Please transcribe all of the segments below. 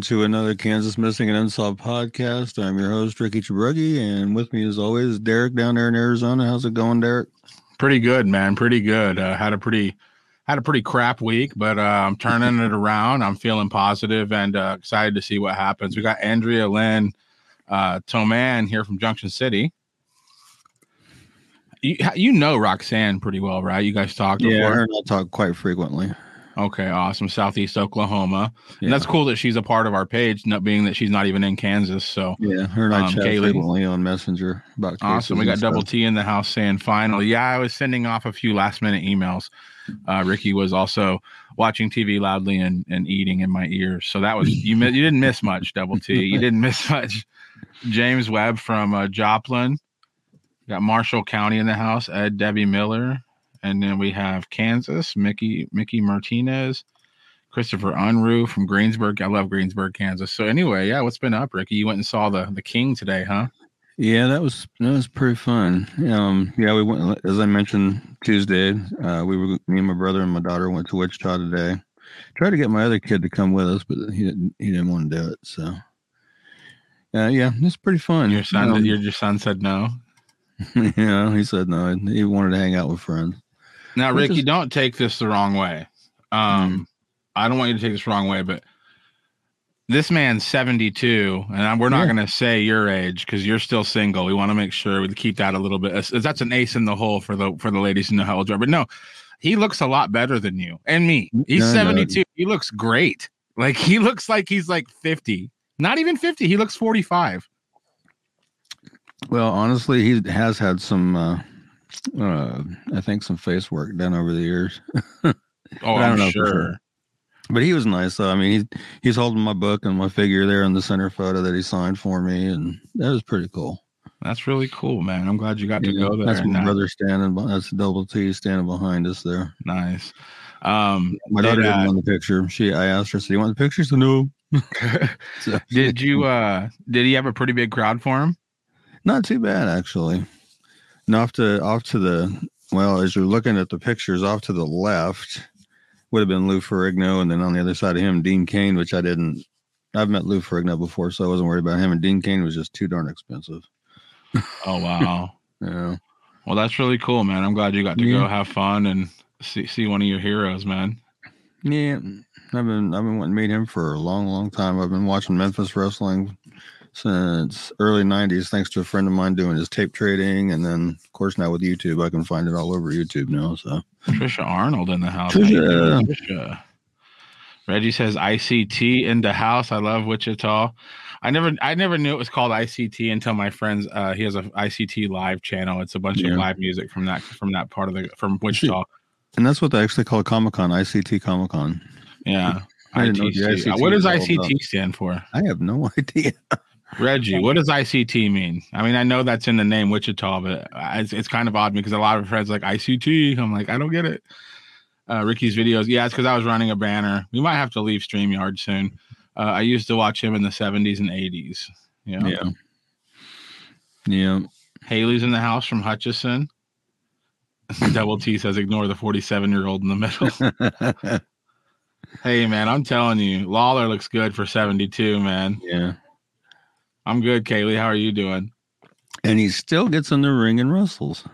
welcome to another Kansas Missing and Unsolved podcast. I'm your host, Ricky Chabruggi, and with me, as always, Derek down there in Arizona. How's it going, Derek? Pretty good, man. Pretty good. Uh, had a pretty had a pretty crap week, but uh, I'm turning it around. I'm feeling positive and uh, excited to see what happens. We got Andrea Lynn uh, Toman here from Junction City. You, you know Roxanne pretty well, right? You guys talked Yeah, before. I talk quite frequently. Okay, awesome. Southeast Oklahoma. And that's cool that she's a part of our page, not being that she's not even in Kansas. So Yeah, her and I Um, chat frequently on Messenger about Awesome. We got and Double. T in the house saying finally. Yeah, I was sending off a few last minute emails. Uh, Ricky was also watching TV loudly and, and eating in my ears. So that was you. You didn't miss much, Double T. You didn't miss much. James Webb from uh, Joplin. Got Marshall County in the house. Ed Debbie Miller, and then we have Kansas. Mickey Mickey Martinez. Christopher Unruh from Greensburg. I love Greensburg, Kansas. So anyway, yeah, what's been up, Ricky? You went and saw the the King today, huh? Yeah, that was that was pretty fun. Um, yeah, we went as I mentioned Tuesday. Uh, we were me and my brother and my daughter went to Wichita today. Tried to get my other kid to come with us, but he didn't. He didn't want to do it. So, uh, yeah, it's pretty fun. Your son, Um, your, your son said no. yeah, he said no. He wanted to hang out with friends. Now, Ricky, is- don't take this the wrong way. Um, I don't want you to take this the wrong way, but this man's 72, and I- we're not Yeah. going to say your age because you're still single. We want to make sure we keep that a little bit. That's an ace in the hole for the for the ladies who know how old you are. But no, he looks a lot better than you and me. He's No, no. 72. He looks great. Like he looks like he's like 50. Not even 50. He looks 45. Well, honestly, he has had some. Uh, uh, I think some face work done over the years. Oh, I don't I'm know for sure. sure. But he was nice though. I mean, he's he's holding my book and my figure there in the center photo that he signed for me, and that was pretty cool. That's really cool, man. I'm glad you got to Yeah, go there. That's my that- brother standing. That's double T standing behind us there. Nice. Um, My did, daughter uh, didn't want the picture. She, I asked her, "So you want the picture?" So no. So, did you uh did he have a pretty big crowd for him? Not too bad actually. And off to off to the well, as you're looking at the pictures, off to the left would have been Lou Ferrigno, and then on the other side of him, Dean Cain, which I didn't. I've met Lou Ferrigno before, so I wasn't worried about him. And Dean Cain was just too darn expensive. Oh wow. Yeah. well, that's really cool, man. I'm glad you got to Yeah. go have fun and see see one of your heroes, man. Yeah, I've been I've been wanting to meet him for a long, long time. I've been watching Memphis wrestling since early '90s, thanks to a friend of mine doing his tape trading, and then of course now with YouTube, I can find it all over YouTube now. So Trisha Arnold in the house. Trisha. Trisha. Reggie says ICT in the house. I love Wichita. I never I never knew it was called ICT until my friends uh he has a ICT live channel. It's a bunch Yeah. of live music from that from that part of the from Wichita. and that's what they actually call Comic Con, ICT Comic Con. Yeah. I didn't know what the ITC. ICT What does ICT stand for? I have no idea. Reggie, what does ICT mean? I mean, I know that's in the name Wichita, but it's, it's kind of odd because a lot of friends like ICT. I'm like, I don't get it. Uh, Ricky's videos, yeah, it's because I was running a banner. We might have to leave Streamyard soon. Uh, I used to watch him in the 70s and 80s. Yeah. Yeah. Yeah. Haley's in the house from Hutchinson. Double T says, ignore the 47 year old in the middle. Hey man, I'm telling you, Lawler looks good for 72, man. Yeah. I'm good, Kaylee. How are you doing? And he still gets in the ring and wrestles.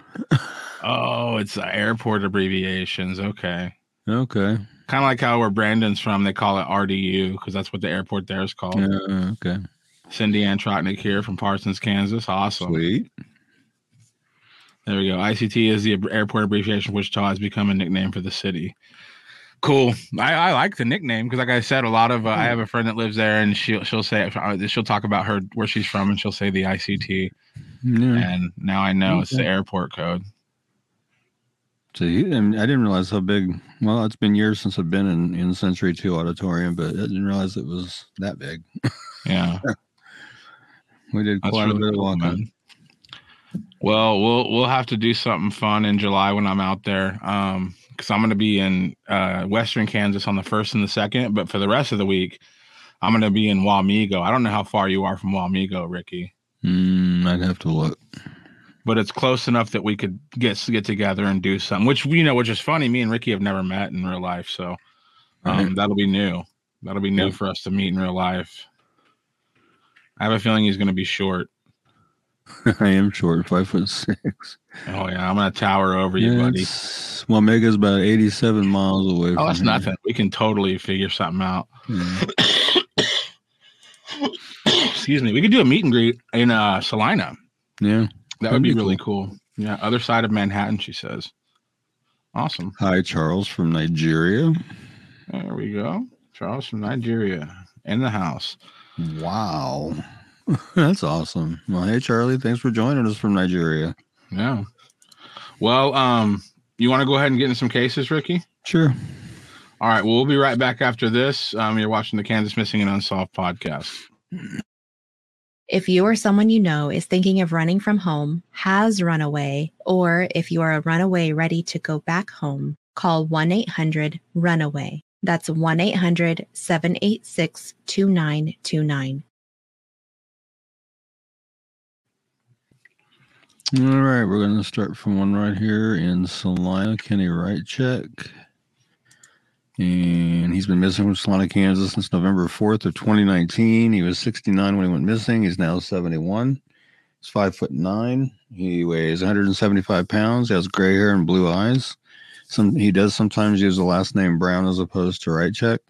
Oh, it's uh, airport abbreviations. Okay. Okay. Kind of like how where Brandon's from, they call it RDU because that's what the airport there is called. Yeah, okay. Cindy Antrotnik here from Parsons, Kansas. Awesome. Sweet. There we go. ICT is the airport abbreviation. Wichita has become a nickname for the city. Cool. I, I like the nickname because, like I said, a lot of uh, I have a friend that lives there, and she'll she'll say uh, she'll talk about her where she's from, and she'll say the ICT, Yeah. and now I know it's the airport code. So I, mean, I didn't realize how big. Well, it's been years since I've been in, in Century Two Auditorium, but I didn't realize it was that big. Yeah, We did that's quite really a bit of walking. Well, we'll we'll have to do something fun in July when I'm out there. Um, because I'm going to be in uh, Western Kansas on the first and the second, but for the rest of the week, I'm going to be in Wamego. I don't know how far you are from Wamego, Ricky, Mm, I'd have to look. but it's close enough that we could get get together and do something. Which you know, which is funny. Me and Ricky have never met in real life, so um, Right. that'll be new. That'll be new Yeah. for us to meet in real life. I have a feeling he's going to be short. I am short, five foot six. Oh yeah, I'm going to tower over you, buddy. It's- Well, Mega's about eighty-seven miles away. Oh, from that's here. nothing. We can totally figure something out. Yeah. Excuse me. We could do a meet and greet in uh Salina. yeah. That That'd would be, be really cool. Yeah, other side of Manhattan, she says. Awesome. Hi, Charles from Nigeria. There we go. Charles from Nigeria in the house. Wow. That's awesome. Well, hey, Charlie, thanks for joining us from Nigeria. Yeah. Well, um, you want to go ahead and get in some cases, Ricky? Sure. All right. Well, we'll be right back after this. Um, you're watching the Kansas Missing and Unsolved podcast. If you or someone you know is thinking of running from home, has run away, or if you are a runaway ready to go back home, call 1 800 Runaway. That's 1 800 786 2929. All right, we're going to start from one right here in Salina, Kenny Wright check. And he's been missing from Salina, Kansas since November 4th of 2019. He was 69 when he went missing. He's now 71. He's five foot nine. He weighs 175 pounds. He has gray hair and blue eyes. Some he does sometimes use the last name Brown as opposed to Wright check.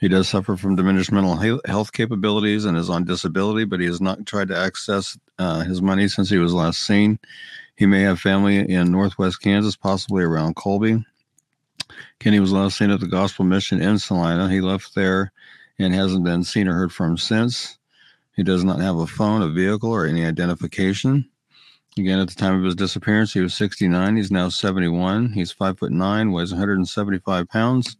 He does suffer from diminished mental health capabilities and is on disability, but he has not tried to access uh, his money since he was last seen. He may have family in northwest Kansas, possibly around Colby. Kenny was last seen at the Gospel Mission in Salina. He left there and hasn't been seen or heard from since. He does not have a phone, a vehicle, or any identification. Again, at the time of his disappearance, he was 69. He's now 71. He's five foot nine, weighs 175 pounds,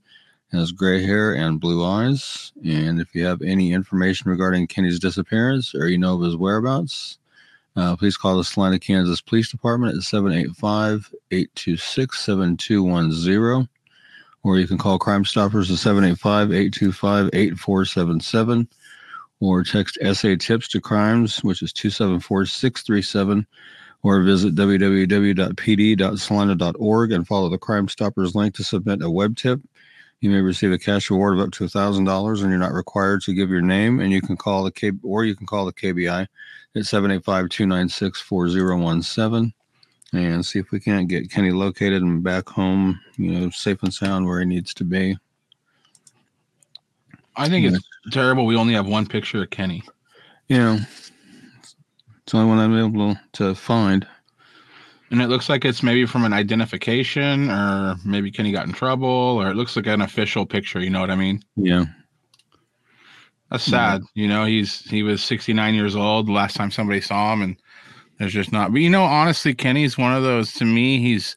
has gray hair and blue eyes. And if you have any information regarding Kenny's disappearance or you know of his whereabouts, uh, please call the Salina, Kansas Police Department at 785 826 7210. Or you can call Crime Stoppers at 785 825 8477. Or text SA Tips to Crimes, which is 274 637. Or visit www.pd.salina.org and follow the Crime Stoppers link to submit a web tip. You may receive a cash reward of up to $1,000 and you're not required to give your name. And you can call the K or you can call the KBI at 785 296 4017 and see if we can't get Kenny located and back home, you know, safe and sound where he needs to be. I think it's terrible. We only have one picture of Kenny. You know, it's the only one I'm able to find. And it looks like it's maybe from an identification or maybe Kenny got in trouble or it looks like an official picture. You know what I mean? Yeah. That's sad. You know, he's he was 69 years old the last time somebody saw him, and there's just not. But you know, honestly, Kenny's one of those. To me, he's.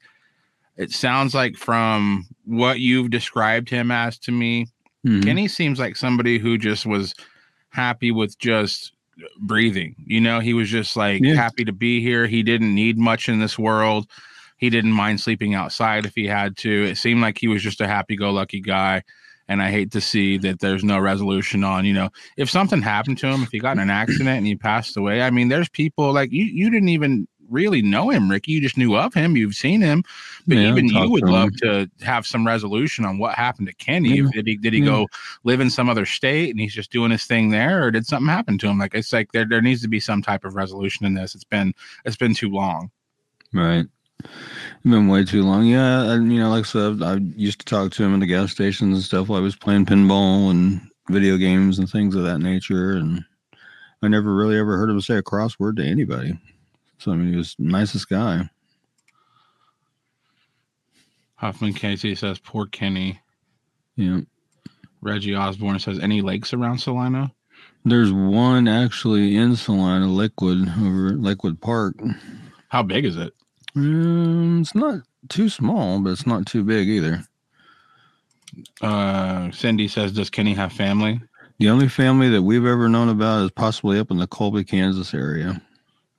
It sounds like from what you've described him as to me, Mhm. Kenny seems like somebody who just was happy with just breathing. You know, he was just like Yeah. happy to be here. He didn't need much in this world. He didn't mind sleeping outside if he had to. It seemed like he was just a happy go lucky guy. And I hate to see mm-hmm. that there's no resolution on, you know, if something happened to him, if he got in an accident and he passed away. I mean, there's people like you, you didn't even really know him, Ricky. You just knew of him. You've seen him, but Yeah, even you would to love him. to have some resolution on what happened to Kenny. Yeah. Did he did he Yeah. go live in some other state and he's just doing his thing there, or did something happen to him? Like it's like there there needs to be some type of resolution in this. It's been it's been too long. Right. It's been way too long. Yeah, and you know, like I said, I used to talk to him in the gas stations and stuff while I was playing pinball and video games and things of that nature. And I never really ever heard him say a crossword to anybody. So I mean, he was the nicest guy. Huffman Casey says poor Kenny. Yeah. Reggie Osborne says any lakes around Salina. There's one actually in Salina, Lakewood, over Lakewood Park. How big is it? Um, it's not too small, but it's not too big either. Uh, Cindy says, does Kenny have family? The only family that we've ever known about is possibly up in the Colby, Kansas area.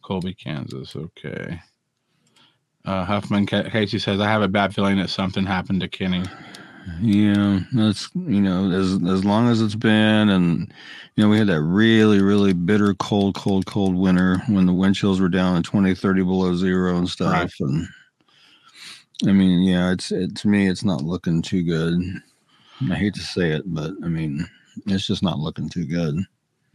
Colby, Kansas. Okay. Uh, Huffman Ca- Casey says, I have a bad feeling that something happened to Kenny. Yeah, that's you know, as as long as it's been and you know, we had that really, really bitter cold, cold, cold winter when the wind chills were down at 20, 30 below zero and stuff. Right. And I mean, yeah, it's it to me it's not looking too good. I hate to say it, but I mean, it's just not looking too good.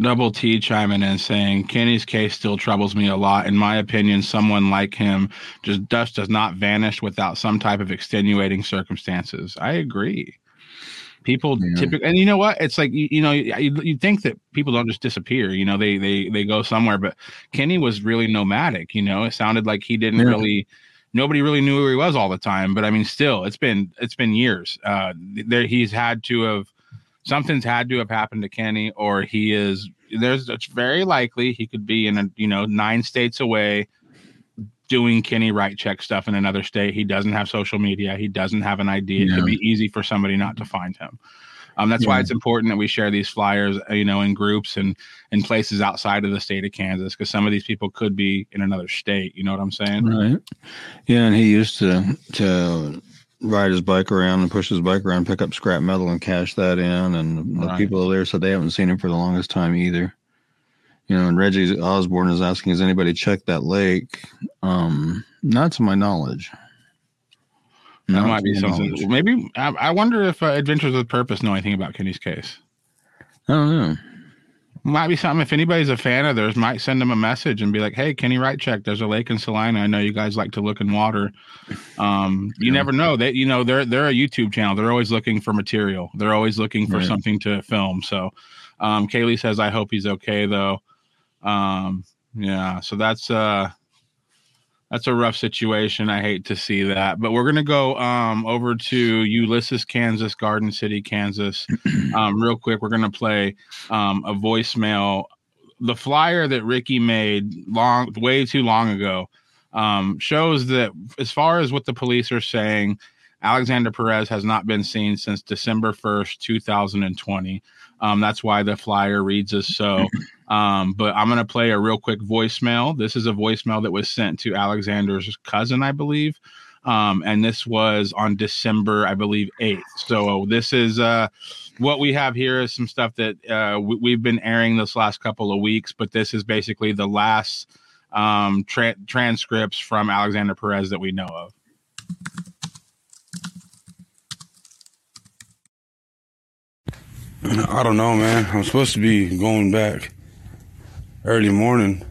Double T chiming in saying Kenny's case still troubles me a lot. In my opinion, someone like him just dust does not vanish without some type of extenuating circumstances. I agree. People Yeah. typically, and you know what? It's like you, you know, you, you think that people don't just disappear. You know, they they they go somewhere. But Kenny was really nomadic. You know, it sounded like he didn't Yeah. really. Nobody really knew where he was all the time. But I mean, still, it's been it's been years. Uh, there he's had to have something's had to have happened to Kenny, or he is there's it's very likely he could be in a you know nine states away doing Kenny right check stuff in another state. He doesn't have social media. He doesn't have an ID. It Yeah. could be easy for somebody not to find him. Um, that's why it's important that we share these flyers, uh, you know, in groups and in places outside of the state of Kansas, because some of these people could be in another state. You know what I'm saying? Right. Yeah, and he used to to ride his bike around and push his bike around, pick up scrap metal and cash that in. And the Right. people there said they haven't seen him for the longest time either. You know, and Reggie Osborne is asking, has anybody checked that lake? Um, not to my knowledge. That Not might be something. knowledge. Maybe I, I wonder if uh, Adventures with Purpose know anything about Kenny's case. I don't know. Might be something. If anybody's a fan of theirs, might send them a message and be like, "Hey, Kenny Right Check, there's a lake in Salina. I know you guys like to look in water. Um, you Yeah. never know. That you know, they're they're a YouTube channel. They're always looking for material. They're always looking for Right. something to film. So, um, Kaylee says, "I hope he's okay though." Um, yeah. So that's uh, that's a rough situation. I hate to see that, but we're gonna go um over to Ulysses, Kansas, Garden City, Kansas. um, real quick, we're gonna play um, a voicemail. The flyer that Ricky made long, way too long ago, um, shows that as far as what the police are saying, Alexander Perez has not been seen since December first, two thousand and twenty. Um, that's why the flyer reads as so. Um, but I'm gonna play a real quick voicemail. This is a voicemail that was sent to Alexander's cousin, I believe. Um, and this was on December, I believe, 8th. So this is uh, what we have here is some stuff that uh, we, we've been airing this last couple of weeks, but this is basically the last um, tra- transcripts from Alexander Perez that we know of. I don't know, man. I'm supposed to be going back early morning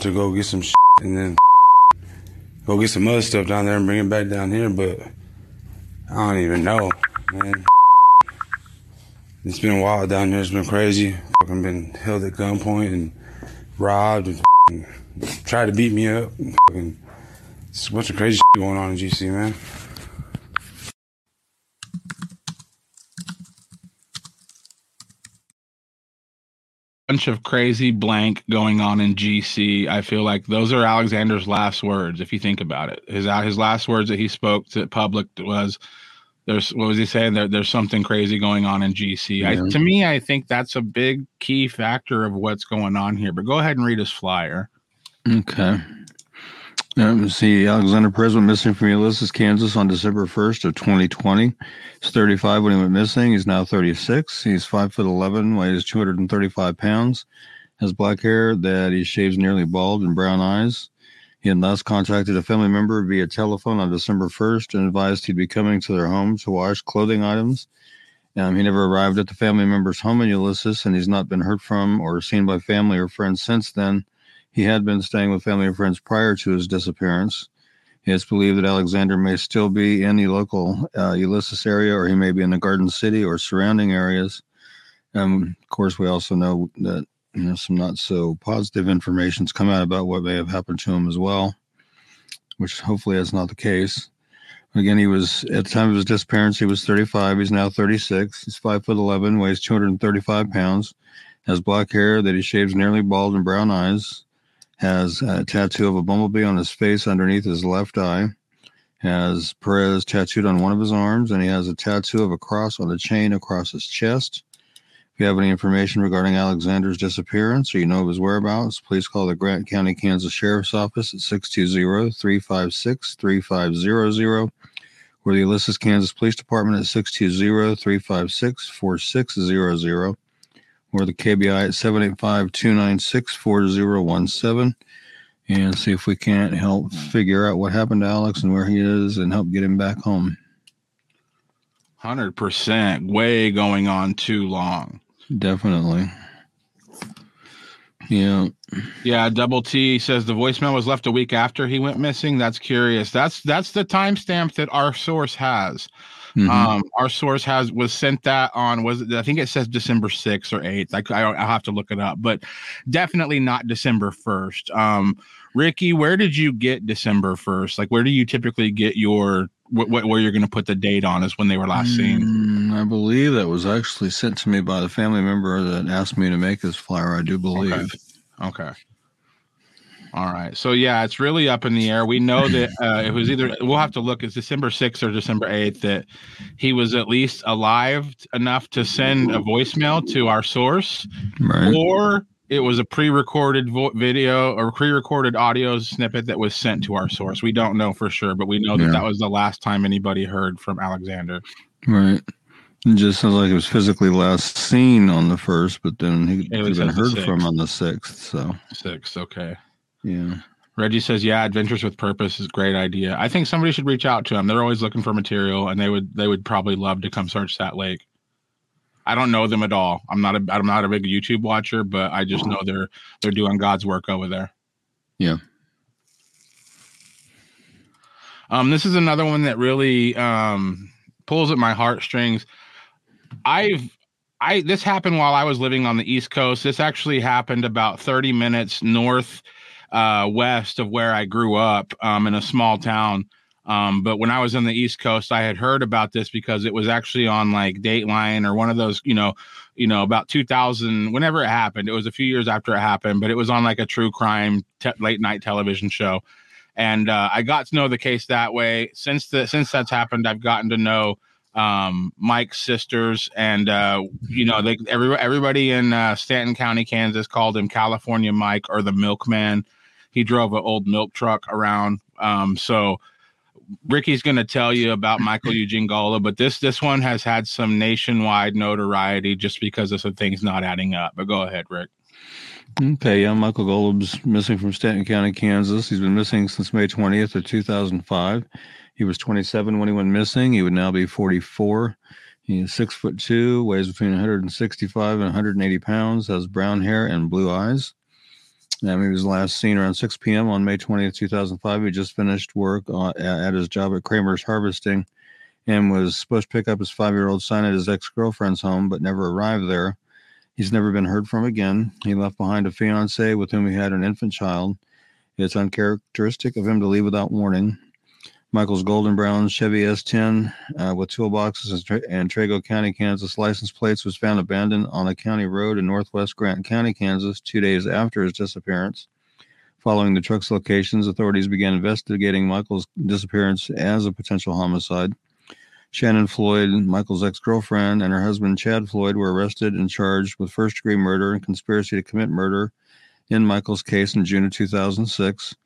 to go get some shit and then go get some other stuff down there and bring it back down here, but I don't even know, man. It's been wild down here. It's been crazy. Fucking been held at gunpoint and robbed and tried to beat me up. It's a bunch of crazy shit going on in GC, man. Bunch of crazy blank going on in GC. I feel like those are Alexander's last words. If you think about it, his uh, his last words that he spoke to public was, "There's what was he saying? There, there's something crazy going on in GC." I, to me, I think that's a big key factor of what's going on here. But go ahead and read his flyer. Okay. Um, see, Alexander Perez went missing from Ulysses, Kansas on December 1st of 2020. He's 35 when he went missing. He's now 36. He's 5 foot 11, weighs 235 pounds, has black hair that he shaves nearly bald and brown eyes. He had last contacted a family member via telephone on December 1st and advised he'd be coming to their home to wash clothing items. Um, he never arrived at the family member's home in Ulysses, and he's not been heard from or seen by family or friends since then. He had been staying with family and friends prior to his disappearance. It's believed that Alexander may still be in the local uh, Ulysses area, or he may be in the Garden City or surrounding areas. Um, of course, we also know that you know some not so positive information's come out about what may have happened to him as well, which hopefully is not the case. Again, he was at the time of his disappearance. He was 35. He's now 36. He's five foot 11, weighs 235 pounds, has black hair that he shaves nearly bald and brown eyes has a tattoo of a bumblebee on his face underneath his left eye, has Perez tattooed on one of his arms, and he has a tattoo of a cross on a chain across his chest. If you have any information regarding Alexander's disappearance or you know of his whereabouts, please call the Grant County, Kansas Sheriff's Office at 620 356 3500 or the Ulysses, Kansas Police Department at 620 356 4600 or the KBI at 785 296 4017 and see if we can't help figure out what happened to Alex and where he is and help get him back home. 100% way going on too long. Definitely. Yeah. Yeah, Double T says the voicemail was left a week after he went missing. That's curious. That's that's the timestamp that our source has. Mm-hmm. Um, our source has was sent that on was I think it says December sixth or eighth. Like I, I'll have to look it up, but definitely not December first. Um, Ricky, where did you get December first? Like, where do you typically get your what, what where you're going to put the date on is when they were last seen? Mm, I believe that was actually sent to me by the family member that asked me to make this flyer. I do believe. Okay. okay. All right. So yeah, it's really up in the air. We know that uh, it was either we'll have to look. It's December sixth or December eighth that he was at least alive enough to send a voicemail to our source, right. or it was a pre-recorded vo- video or pre-recorded audio snippet that was sent to our source. We don't know for sure, but we know that yeah. that was the last time anybody heard from Alexander. Right. It just sounds like it was physically last seen on the first, but then he had been heard from on the sixth. So six. Okay. Yeah. Reggie says, "Yeah, Adventures with Purpose is a great idea. I think somebody should reach out to them. They're always looking for material, and they would they would probably love to come search that lake. I don't know them at all. I'm not a I'm not a big YouTube watcher, but I just know they're they're doing God's work over there. Yeah. Um, this is another one that really um pulls at my heartstrings. I've I this happened while I was living on the East Coast. This actually happened about 30 minutes north uh, west of where I grew up um, in a small town. Um, but when I was on the East Coast, I had heard about this because it was actually on like Dateline or one of those, you know, you know, about 2000, whenever it happened. It was a few years after it happened, but it was on like a true crime te- late night television show, and uh, I got to know the case that way. Since the since that's happened, I've gotten to know um, Mike's sisters, and uh, you know, they every, everybody in uh, Stanton County, Kansas, called him California Mike or the Milkman he drove an old milk truck around. Um, so Ricky's going to tell you about Michael Eugene Golub, but this this one has had some nationwide notoriety just because of some things not adding up. But go ahead, Rick. Okay, yeah, Michael Golub's missing from Stanton County, Kansas. He's been missing since May 20th of 2005. He was 27 when he went missing. He would now be 44. He's six foot two, weighs between 165 and 180 pounds, has brown hair and blue eyes. Um, he was last seen around 6 p.m. on May 20th, 2005. He just finished work at his job at Kramer's Harvesting and was supposed to pick up his five year old son at his ex girlfriend's home, but never arrived there. He's never been heard from again. He left behind a fiance with whom he had an infant child. It's uncharacteristic of him to leave without warning. Michael's Golden Brown Chevy S10 uh, with toolboxes and, Tra- and Trego County, Kansas license plates was found abandoned on a county road in northwest Grant County, Kansas, two days after his disappearance. Following the truck's locations, authorities began investigating Michael's disappearance as a potential homicide. Shannon Floyd, Michael's ex girlfriend, and her husband Chad Floyd were arrested and charged with first degree murder and conspiracy to commit murder in Michael's case in June of 2006.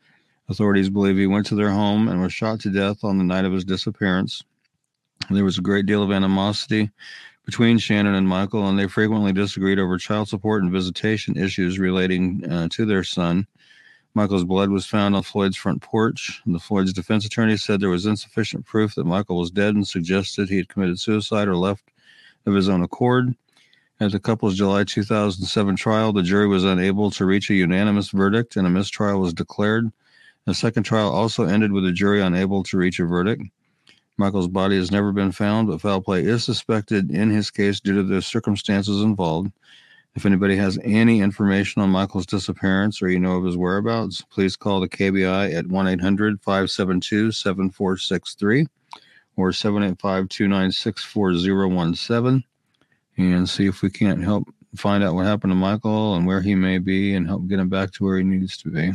Authorities believe he went to their home and was shot to death on the night of his disappearance. There was a great deal of animosity between Shannon and Michael, and they frequently disagreed over child support and visitation issues relating uh, to their son. Michael's blood was found on Floyd's front porch. And the Floyd's defense attorney said there was insufficient proof that Michael was dead and suggested he had committed suicide or left of his own accord. At the couple's July 2007 trial, the jury was unable to reach a unanimous verdict and a mistrial was declared. The second trial also ended with the jury unable to reach a verdict. Michael's body has never been found, but foul play is suspected in his case due to the circumstances involved. If anybody has any information on Michael's disappearance or you know of his whereabouts, please call the KBI at 1 800 572 7463 or 785 296 4017 and see if we can't help find out what happened to Michael and where he may be and help get him back to where he needs to be.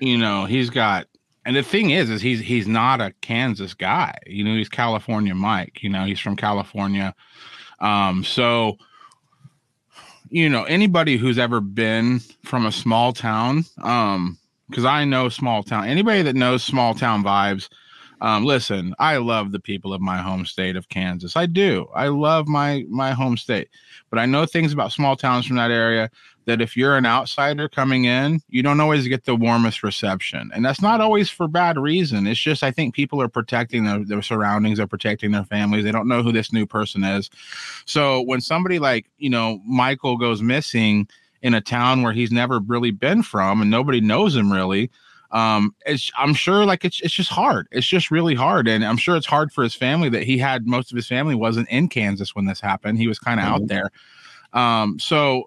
you know he's got and the thing is is he's he's not a kansas guy. You know he's california mike you know he's from california. Um so you know anybody who's ever been from a small town um because i know small town anybody that knows small town vibes um listen i love the people of my home state of kansas. I do. I love my my home state but i know things about small towns from that area that if you're an outsider coming in, you don't always get the warmest reception. And that's not always for bad reason. It's just, I think people are protecting their, their surroundings, they're protecting their families. They don't know who this new person is. So when somebody like, you know, Michael goes missing in a town where he's never really been from and nobody knows him really, um it's i'm sure like it's it's just hard it's just really hard and i'm sure it's hard for his family that he had most of his family wasn't in kansas when this happened he was kind of out there um so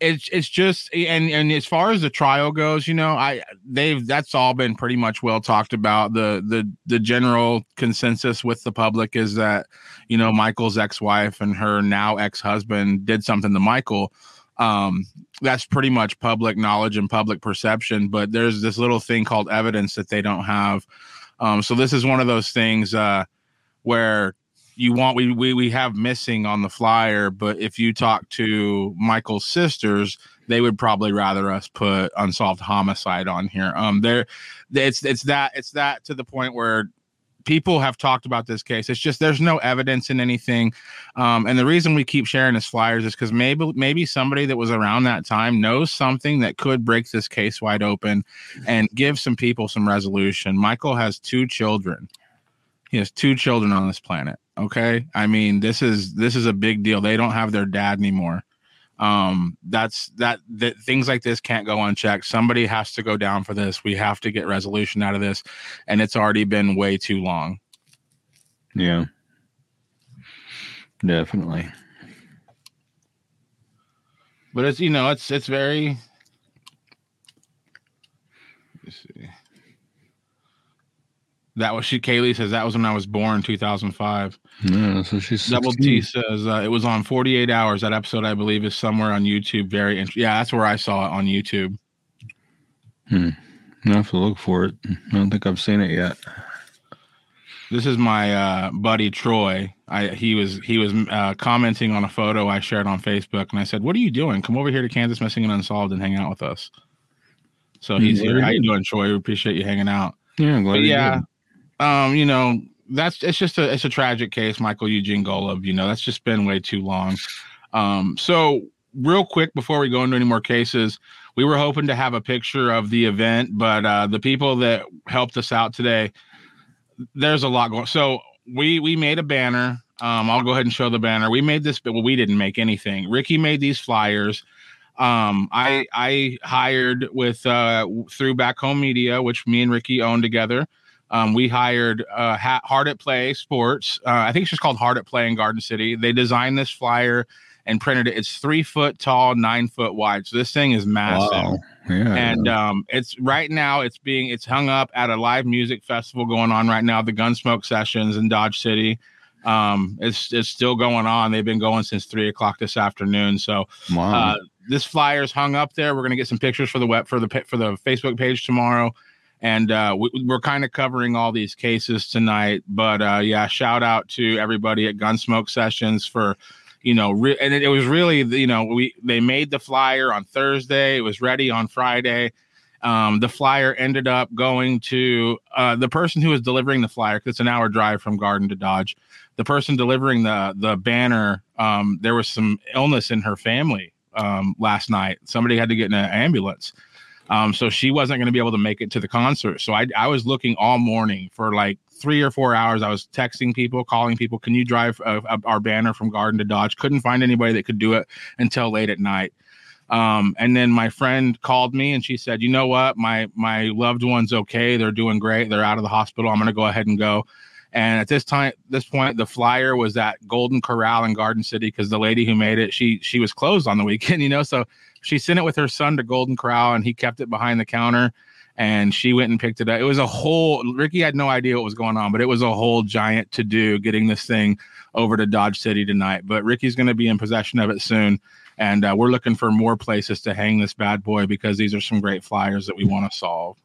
it's it's just and and as far as the trial goes, you know, I they've that's all been pretty much well talked about. The the the general consensus with the public is that you know Michael's ex-wife and her now ex-husband did something to Michael. Um, that's pretty much public knowledge and public perception. But there's this little thing called evidence that they don't have. Um, so this is one of those things uh, where you want we, we we have missing on the flyer but if you talk to michael's sisters they would probably rather us put unsolved homicide on here um there it's it's that it's that to the point where people have talked about this case. It's just there's no evidence in anything. Um and the reason we keep sharing this flyers is because maybe maybe somebody that was around that time knows something that could break this case wide open and give some people some resolution. Michael has two children. He has two children on this planet okay? I mean this is this is a big deal. They don't have their dad anymore um that's that that things like this can't go unchecked somebody has to go down for this we have to get resolution out of this and it's already been way too long Yeah. Definitely. but it's you know it's it's very let's see that was she kaylee says that was when i was born 2005 Yeah, so she's Double T says uh, it was on 48 hours. That episode, I believe, is somewhere on YouTube. Very interesting. Yeah, that's where I saw it on YouTube. I have to look for it. I don't think I've seen it yet. This is my uh, buddy Troy. I he was he was uh, commenting on a photo I shared on Facebook, and I said, "What are you doing? Come over here to Kansas Missing and Unsolved and hang out with us." So he's Yeah, here. How you doing, Troy? We appreciate you hanging out. Yeah, I'm glad But you yeah, did. Um, you know, that's it's just a it's a tragic case, Michael Eugene Golub. You know, that's just been way too long. Um, so real quick before we go into any more cases, we were hoping to have a picture of the event, but uh, the people that helped us out today, there's a lot going. So we we made a banner Um, I'll go ahead and show the banner. We made this, but well, we didn't make anything. Ricky made these flyers. Um, I I hired with uh through Back Home Media, which me and Ricky own together. Um, we hired uh, ha- Hard at Play Sports. Uh, I think it's just called Hard at Play in Garden City. They designed this flyer and printed it. It's three foot tall, nine foot wide. So this thing is massive. Wow. Yeah. And um, it's right now it's being it's hung up at a live music festival going on right now, the Gunsmoke Sessions in Dodge City. Um, it's it's still going on. They've been going since three o'clock this afternoon. So wow. uh, this flyer's hung up there. We're gonna get some pictures for the web for the for the Facebook page tomorrow, and uh, we, we're kind of covering all these cases tonight. But uh, yeah, shout out to everybody at Gunsmoke Sessions for you know, re- and it, it was really you know we they made the flyer on Thursday. It was ready on Friday. Um, the flyer ended up going to uh, the person who was delivering the flyer because it's an hour drive from Garden to Dodge. The person delivering the the banner, um, there was some illness in her family um, last night. Somebody had to get in an ambulance. Um, so she wasn't going to be able to make it to the concert. So I, I was looking all morning for like three or four hours. I was texting people, calling people, can you drive uh, our banner from Garden to Dodge? Couldn't find anybody that could do it until late at night. Um, and then my friend called me and she said, you know what? My, my loved one's okay. They're doing great. They're out of the hospital. I'm going to go ahead and go. And at this time, this point, the flyer was at Golden Corral in Garden City because the lady who made it, she she was closed on the weekend, you know. So she sent it with her son to Golden Corral, and he kept it behind the counter. And she went and picked it up. It was a whole. Ricky had no idea what was going on, but it was a whole giant to do getting this thing over to Dodge City tonight. But Ricky's going to be in possession of it soon, and uh, we're looking for more places to hang this bad boy because these are some great flyers that we want to solve.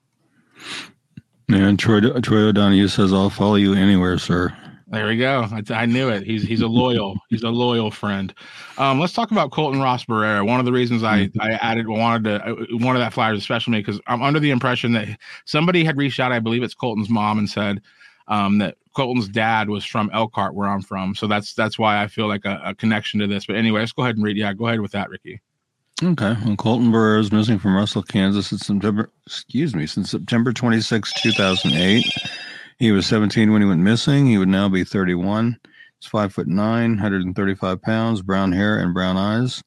And Troy, Troy O'Donoghue says, I'll follow you anywhere, sir. There we go. I, I knew it. He's he's a loyal he's a loyal friend. Um, let's talk about Colton Ross Barrera. One of the reasons I I added wanted to uh, one of that flyers especially me because I'm under the impression that somebody had reached out. I believe it's Colton's mom and said um, that Colton's dad was from Elkhart, where I'm from. So that's that's why I feel like a, a connection to this. But anyway, let's go ahead and read. Yeah, go ahead with that, Ricky. Okay. Well, Colton Barrera is missing from Russell, Kansas since September, excuse me, since September 26, 2008. He was 17 when he went missing. He would now be 31. He's five foot nine, 135 pounds, brown hair and brown eyes.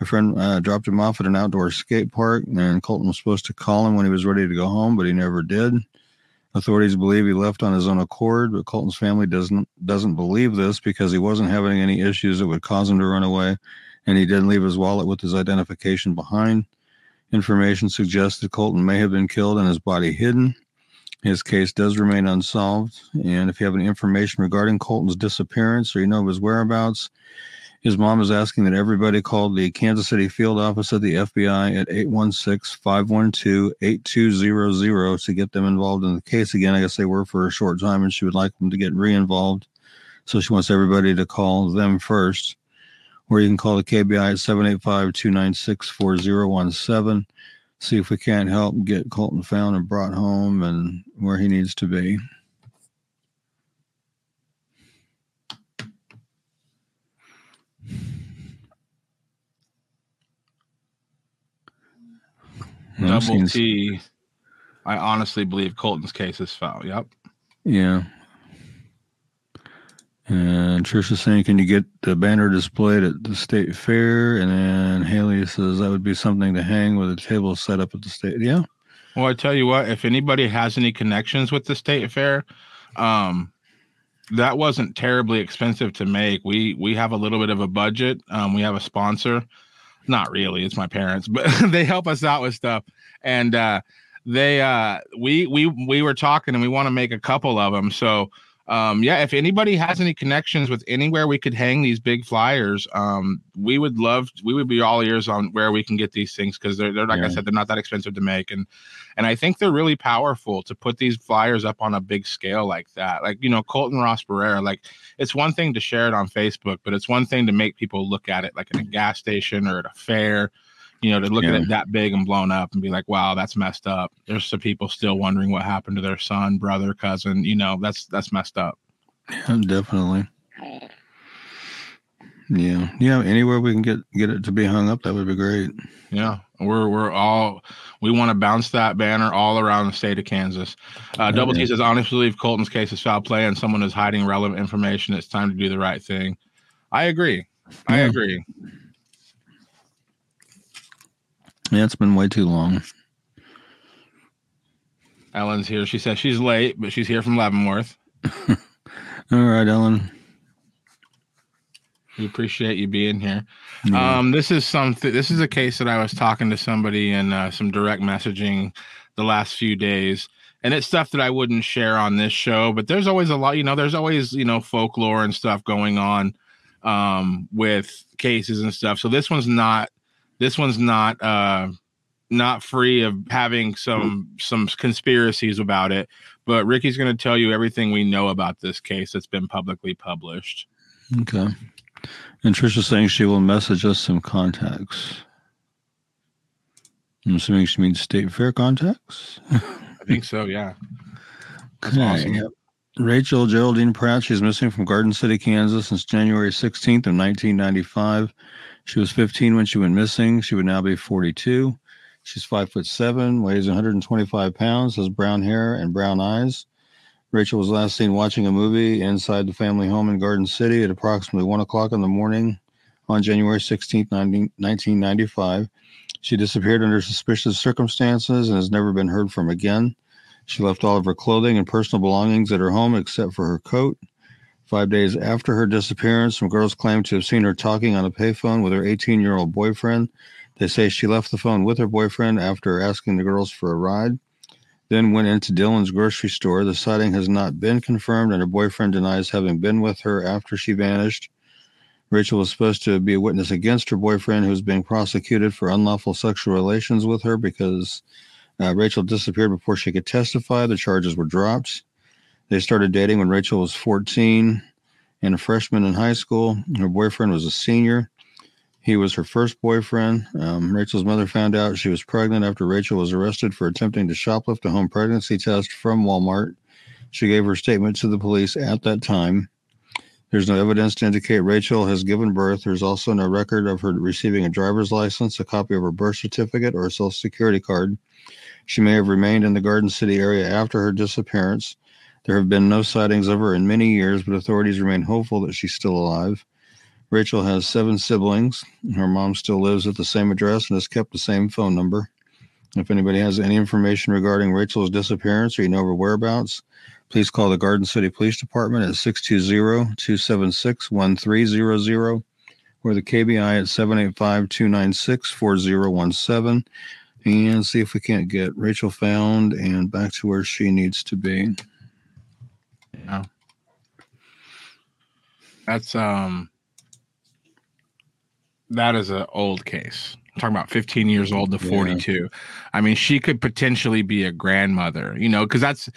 A friend uh, dropped him off at an outdoor skate park, and Colton was supposed to call him when he was ready to go home, but he never did. Authorities believe he left on his own accord, but Colton's family doesn't doesn't believe this because he wasn't having any issues that would cause him to run away and he didn't leave his wallet with his identification behind. Information suggests that Colton may have been killed and his body hidden. His case does remain unsolved. And if you have any information regarding Colton's disappearance or you know of his whereabouts, his mom is asking that everybody call the Kansas City field office of the FBI at 816 512 8200 to get them involved in the case again. I guess they were for a short time and she would like them to get re involved. So she wants everybody to call them first or you can call the KBI at 785 296 4017. See if we can't help get Colton found and brought home and where he needs to be. Double T. I honestly believe Colton's case is foul. Yep. Yeah. And Trisha's saying, can you get the banner displayed at the state fair? And then Haley says that would be something to hang with a table set up at the state. Yeah. Well, I tell you what, if anybody has any connections with the state fair, um, that wasn't terribly expensive to make. We we have a little bit of a budget. Um, we have a sponsor. Not really, it's my parents, but they help us out with stuff. And uh they uh we we we were talking and we want to make a couple of them. So um yeah, if anybody has any connections with anywhere we could hang these big flyers, um we would love we would be all ears on where we can get these things because they're they're like I said, they're not that expensive to make and and I think they're really powerful to put these flyers up on a big scale like that. Like, you know, Colton Ross Barrera, like it's one thing to share it on Facebook, but it's one thing to make people look at it like in a gas station or at a fair, you know, to look at it that big and blown up and be like, wow, that's messed up. There's some people still wondering what happened to their son, brother, cousin, you know, that's that's messed up. Yeah, definitely. Yeah, yeah. Anywhere we can get get it to be hung up, that would be great. Yeah, we're we're all we want to bounce that banner all around the state of Kansas. Uh, Double T says, honestly, believe Colton's case is foul play and someone is hiding relevant information. It's time to do the right thing. I agree. I Yeah. agree. Yeah, it's been way too long. Ellen's here. She says she's late, but she's here from Leavenworth. All right, Ellen. We appreciate you being here. Yeah. Um, this is something. This is a case that I was talking to somebody in uh, some direct messaging the last few days, and it's stuff that I wouldn't share on this show. But there's always a lot. You know, there's always you know folklore and stuff going on um, with cases and stuff. So this one's not. This one's not. Uh, not free of having some some conspiracies about it but ricky's going to tell you everything we know about this case that's been publicly published Okay. And Trisha's saying she will message us some contacts. I'm assuming she means state fair contacts. i think so yeah That's Okay, awesome. yep. Rachel Geraldine Pratt, she's missing from Garden City, Kansas since January 16th of 1995. She was 15 when she went missing. She would now be 42. She's five foot seven, weighs 125 pounds, has brown hair and brown eyes. Rachel was last seen watching a movie inside the family home in Garden City at approximately one o'clock in the morning on January 16, 19- 1995. She disappeared under suspicious circumstances and has never been heard from again. She left all of her clothing and personal belongings at her home except for her coat. Five days after her disappearance, some girls claim to have seen her talking on a payphone with her 18 year old boyfriend. They say she left the phone with her boyfriend after asking the girls for a ride, then went into Dillons grocery store. The sighting has not been confirmed, and her boyfriend denies having been with her after she vanished. Rachel was supposed to be a witness against her boyfriend, who was being prosecuted for unlawful sexual relations with her because uh, Rachel disappeared before she could testify. The charges were dropped. They started dating when Rachel was 14 and a freshman in high school. Her boyfriend was a senior. He was her first boyfriend. Um, Rachel's mother found out she was pregnant after Rachel was arrested for attempting to shoplift a home pregnancy test from Walmart. She gave her statement to the police at that time. There's no evidence to indicate Rachel has given birth. There's also no record of her receiving a driver's license, a copy of her birth certificate, or a social security card. She may have remained in the Garden City area after her disappearance. There have been no sightings of her in many years, but authorities remain hopeful that she's still alive. Rachel has seven siblings. Her mom still lives at the same address and has kept the same phone number. If anybody has any information regarding Rachel's disappearance or you know her whereabouts, please call the Garden City Police Department at 620-276-1300 or the KBI at 785-296-4017 and see if we can't get Rachel found and back to where she needs to be. That's um that is an old case. I'm talking about 15 years old to Yeah. 42. I mean, she could potentially be a grandmother, you know, because that's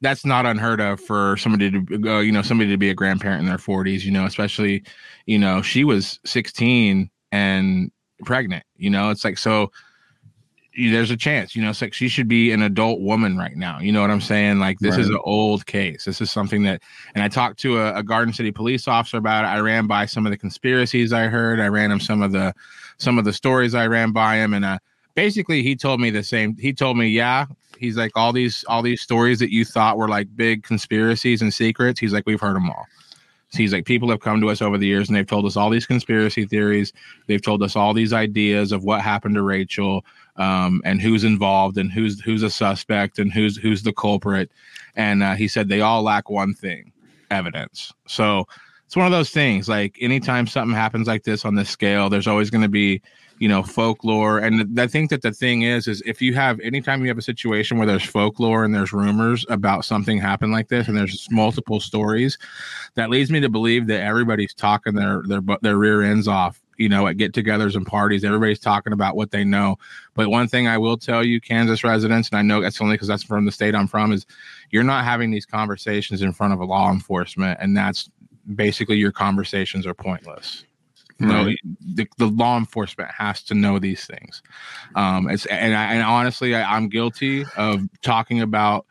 that's not unheard of for somebody to uh, you know somebody to be a grandparent in their 40s, you know, especially you know she was 16 and pregnant, you know, it's like so there's a chance, you know, it's like she should be an adult woman right now. You know what I'm saying? Like this is an old case. This is something that and I talked to a, a Garden City police officer about it. I ran by some of the conspiracies I heard. I ran him some of the some of the stories I ran by him, and uh, basically he told me the same. He told me, yeah, he's like all these all these stories that you thought were like big conspiracies and secrets. He's like we've heard them all. He's like people have come to us over the years and they've told us all these conspiracy theories. They've told us all these ideas of what happened to Rachel um, and who's involved and who's who's a suspect and who's who's the culprit. And uh, he said they all lack one thing: evidence. So it's one of those things. Like anytime something happens like this on this scale, there's always going to be you know folklore. And I think that the thing is, is if you have anytime you have a situation where there's folklore and there's rumors about something happened like this, and there's multiple stories, that leads me to believe that everybody's talking their their their rear ends off you know at get-togethers and parties. Everybody's talking about what they know. But one thing i will tell you kansas residents and i know that's only because that's from the state i'm from is you're not having these conversations in front of a law enforcement and that's basically your conversations are pointless no Right. the, the law enforcement has to know these things um it's and, I, and honestly I, i'm guilty of talking about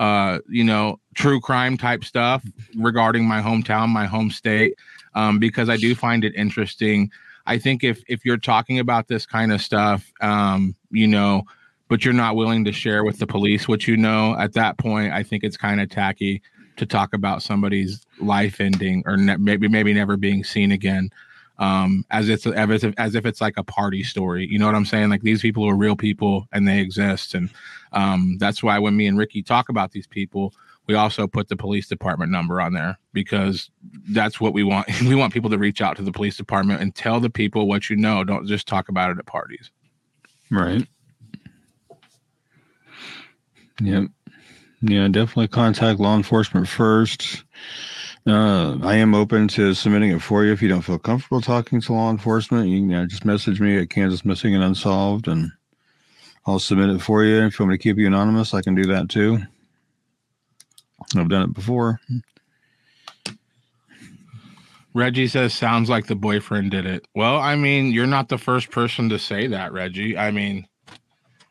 uh, you know, true crime type stuff regarding my hometown, my home state, um, because I do find it interesting. I think if if you're talking about this kind of stuff, um, you know, but you're not willing to share with the police what you know, at that point, I think it's kind of tacky to talk about somebody's life ending or ne- maybe maybe never being seen again um, as it's as if, as if it's like a party story. You know what I'm saying? Like these people are real people and they exist, and um, that's why when me and Ricky talk about these people, we also put the police department number on there because that's what we want. we want people to reach out to the police department and tell the people what you know. Don't just talk about it at parties. Right. Yep. Yeah, definitely contact law enforcement first. Uh, I am open to submitting it for you if you don't feel comfortable talking to law enforcement. You can uh, just message me at Kansas Missing and Unsolved, and I'll submit it for you. If you want me to keep you anonymous, I can do that too. I've done it before. Reggie says, sounds like the boyfriend did it. Well, I mean, you're not the first person to say that, Reggie. I mean,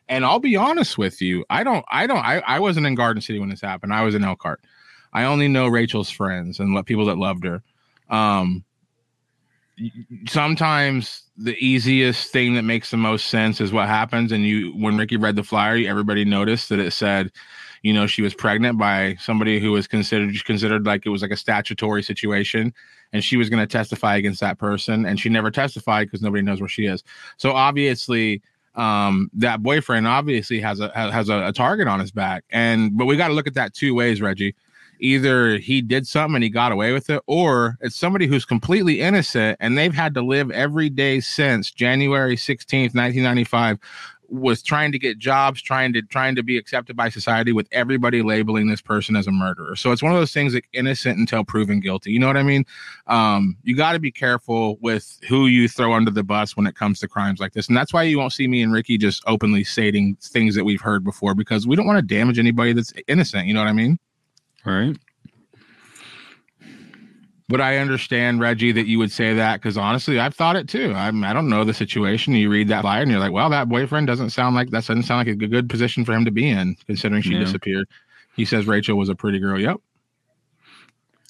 and I'll be honest with you. I don't, I don't, I, I wasn't in Garden City when this happened. I was in Elkhart. I only know Rachel's friends and people that loved her. Um, sometimes the easiest thing that makes the most sense is what happens. And you, when Ricky read the flyer, everybody noticed that it said, you know, she was pregnant by somebody who was considered considered like it was like a statutory situation, and she was going to testify against that person, and she never testified because nobody knows where she is. So obviously, um, that boyfriend obviously has a has a, a target on his back, and but we got to look at that two ways, Reggie either he did something and he got away with it, or it's somebody who's completely innocent and they've had to live every day since January 16th, 1995 was trying to get jobs, trying to trying to be accepted by society with everybody labeling this person as a murderer. So it's one of those things like innocent until proven guilty. You know what I mean? Um, you got to be careful with who you throw under the bus when it comes to crimes like this. And that's why you won't see me and Ricky just openly stating things that we've heard before because we don't want to damage anybody that's innocent. You know what I mean? Right. But I understand, Reggie, that you would say that because honestly, I've thought it too. I'm, I don't know the situation. You read that flyer and you're like, well, that boyfriend doesn't sound like that doesn't sound like a good position for him to be in, considering she Yeah. disappeared. He says Rachel was a pretty girl. Yep.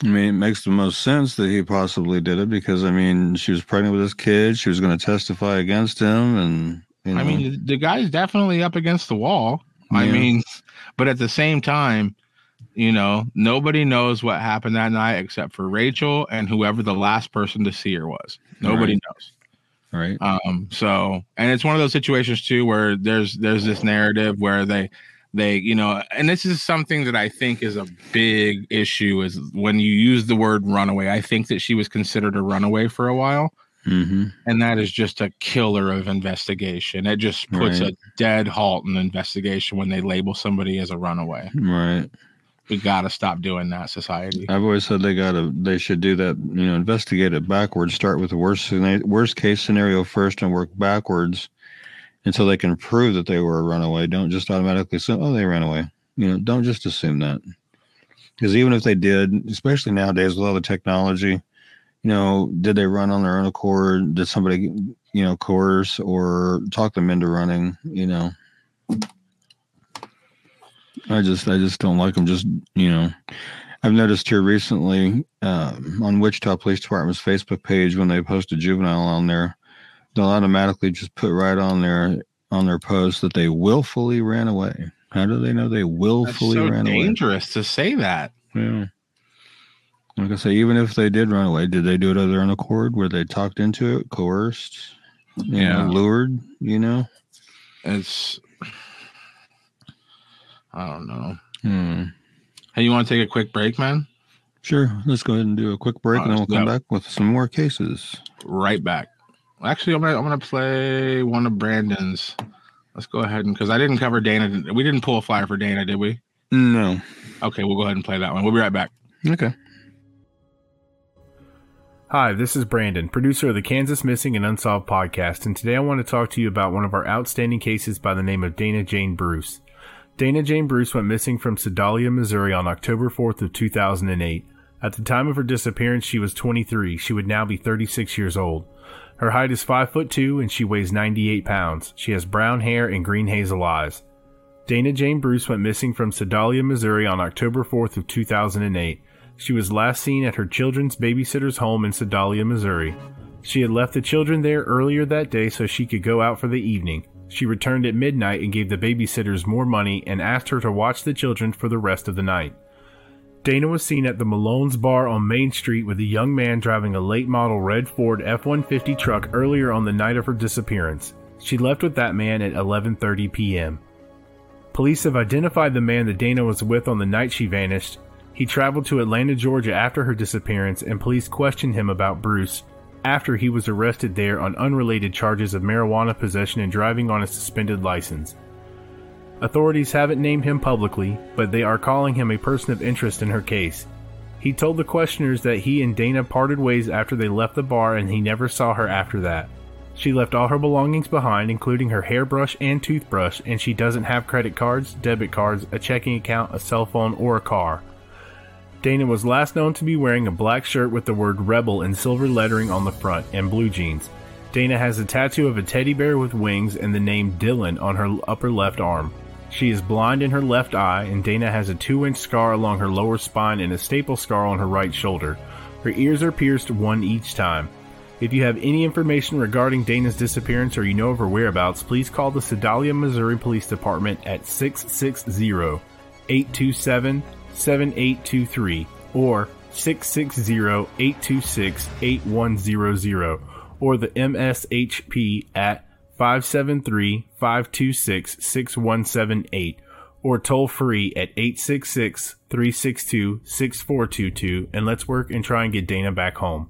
I mean, it makes the most sense that he possibly did it because I mean, she was pregnant with his kid. She was going to testify against him, and you know, I mean, the- the guy's definitely up against the wall. I mean, but at the same time, you know, nobody knows what happened that night except for Rachel and whoever the last person to see her was. Nobody Right. knows. right? um so and it's one of those situations too where there's there's this narrative where they they you know and this is something that i think is a big issue is when you use the word runaway i think that she was considered a runaway for a while Mm-hmm. and that is just a killer of investigation it just puts Right. a dead halt in investigation when they label somebody as a runaway Right. We got to stop doing that society I've always said they gotta, they should do that. You know, investigate it backwards. Start with the worst worst case scenario first, and work backwards until they can prove that they were a runaway. Don't just automatically assume, oh, they ran away. You know, don't just assume that. Because even if they did, especially nowadays with all the technology, you know, did they run on their own accord? Did somebody, you know, coerce or talk them into running? You know, I just, I just don't like them. Just, you know, I've noticed here recently um, on Wichita Police Department's Facebook page when they post a juvenile on there, they'll automatically just put right on their on their post that they willfully ran away. How do they know they willfully so ran away? dangerous to say that Yeah. Like I say, even if they did run away, did they do it of their own accord? Where they talked into it, coerced, you Yeah. know, lured? You know. it's i don't know Hmm. hey you want to take a quick break man Sure. Let's go ahead and do a quick break, All and then we'll come back with some more cases. right back. Actually, I'm gonna I'm gonna play one of Brandon's. Let's go ahead and because I didn't cover Dana. We didn't pull a flyer for Dana, did we? No. Okay, we'll go ahead and play that one. We'll be right back. Okay. Hi, this is Brandon, producer of the Kansas Missing and Unsolved podcast, and today I want to talk to you about one of our outstanding cases by the name of Dana Jane Bruce. Dana Jane Bruce went missing from Sedalia, Missouri on October 4th of 2008. At the time of her disappearance, she was 23. She would now be 36 years old. Her height is 5 foot 2 and she weighs 98 pounds. She has brown hair and green hazel eyes. Dana Jane Bruce went missing from Sedalia, Missouri on October 4th of 2008. She was last seen at her children's babysitter's home in Sedalia, Missouri. She had left the children there earlier that day so she could go out for the evening. She returned at midnight and gave the babysitters more money and asked her to watch the children for the rest of the night. Dana was seen at the Malone's Bar on Main Street with a young man driving a late model red Ford F-150 truck earlier on the night of her disappearance. She left with that man at 11:30 p.m. Police have identified the man that Dana was with on the night she vanished. He traveled to Atlanta, Georgia after her disappearance and police questioned him about Bruce after he was arrested there on unrelated charges of marijuana possession and driving on a suspended license. Authorities haven't named him publicly, but they are calling him a person of interest in her case. He told the questioners that he and Dana parted ways after they left the bar and he never saw her after that. She left all her belongings behind, including her hairbrush and toothbrush, and she doesn't have credit cards, debit cards, a checking account, a cell phone, or a car. Dana was last known to be wearing a black shirt with the word Rebel in silver lettering on the front and blue jeans. Dana has a tattoo of a teddy bear with wings and the name Dylan on her upper left arm. She is blind in her left eye, and Dana has a 2 inch scar along her lower spine and a staple scar on her right shoulder. Her ears are pierced one each time. If you have any information regarding Dana's disappearance or you know of her whereabouts, please call the Sedalia, Missouri Police Department at 660 827 7823 or 660-826-8100 or the MSHP at 573-526-6178 or toll free at 866-362-6422 and let's work and try and get Dana back home.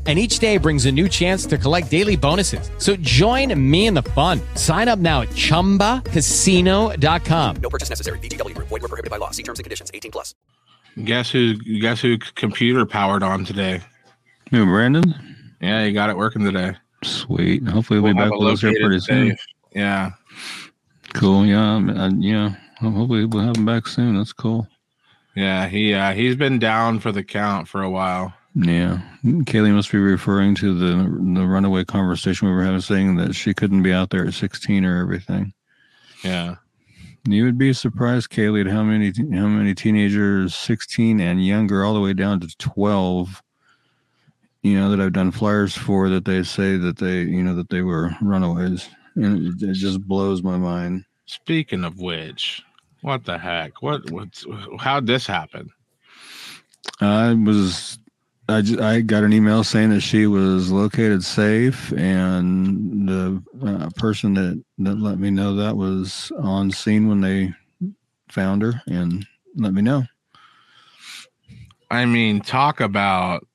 And each day brings a new chance to collect daily bonuses. So join me in the fun. Sign up now at chumbacasino.com. No purchase necessary. VGW Group. Void were prohibited by law. See terms and conditions. 18 plus. Guess who? Guess who? Computer powered on today. Who, Brandon? Yeah, you got it working today. Sweet. Hopefully we'll, We'll be back it with us here pretty soon. today. Yeah. Cool. Yeah. uh, yeah. Hopefully we'll have him back soon. That's cool. Yeah, he uh, he's been down for the count for a while. Yeah. Kaylee must be referring to the the runaway conversation we were having, saying that she couldn't be out there at 16 or everything. Yeah. You would be surprised, Kaylee, at how many how many teenagers, 16 and younger, all the way down to 12, you know, that I've done flyers for that they say that they, you know, that they were runaways. And it, it just blows my mind. Speaking of which, what the heck? What what's how'd this happen? I was, I, ju- I got an email saying that she was located safe, and the uh, person that, that let me know that was on scene when they found her and let me know. I mean, talk about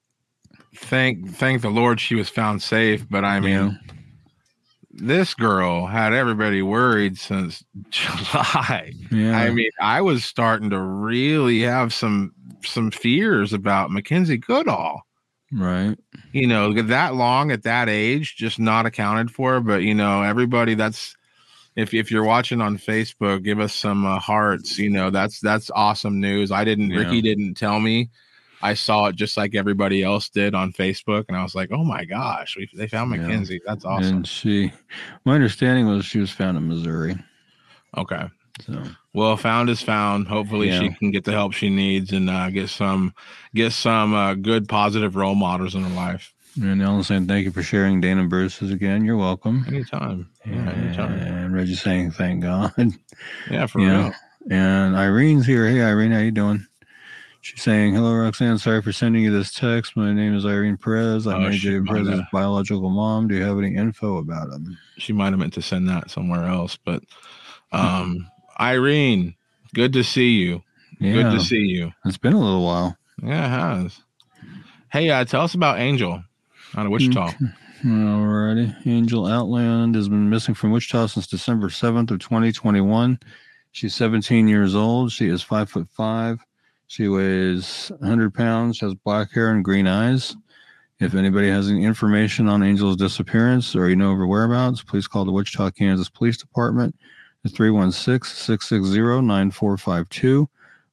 thank thank the Lord she was found safe, but I mean Yeah. this girl had everybody worried since July. Yeah. I mean, I was starting to really have some some fears about Mackenzie Goodall. right. You know, that long at that age, just not accounted for. But you know, everybody that's if if you're watching on Facebook, give us some uh, hearts. You know, that's that's awesome news. I didn't. Yeah. Ricky didn't tell me. I saw it just like everybody else did on Facebook, and I was like, "Oh my gosh, we, they found Yeah. Mackenzie. That's awesome." And she, my understanding was she was found in Missouri. Okay. So Well, found is found. Hopefully, she can get the help she needs and uh, get some get some uh, good positive role models in her life. and Ellen saying thank you for sharing Dana Bruce's again. You're welcome. Anytime. Yeah, anytime. And Reggie saying thank God. Yeah, for Yeah. real. And Irene's here. Hey Irene, how you doing? She's saying, "Hello, Roxanne. Sorry for sending you this text. My name is Irene Perez. I'm Oh, AJ Perez's biological mom. Do you have any info about him?" She might have meant to send that somewhere else, but um, Irene, good to see you. Yeah, Good to see you. it's been a little while. Yeah, it has. Hey, uh, tell us about Angel out of Wichita. Alrighty. Angel Outland has been missing from Wichita since December 7th of 2021. She's 17 years old. She is five foot five. She weighs 100 pounds, has black hair and green eyes. If anybody has any information on Angel's disappearance or you know of her whereabouts, please call the Wichita, Kansas Police Department 316 660 9452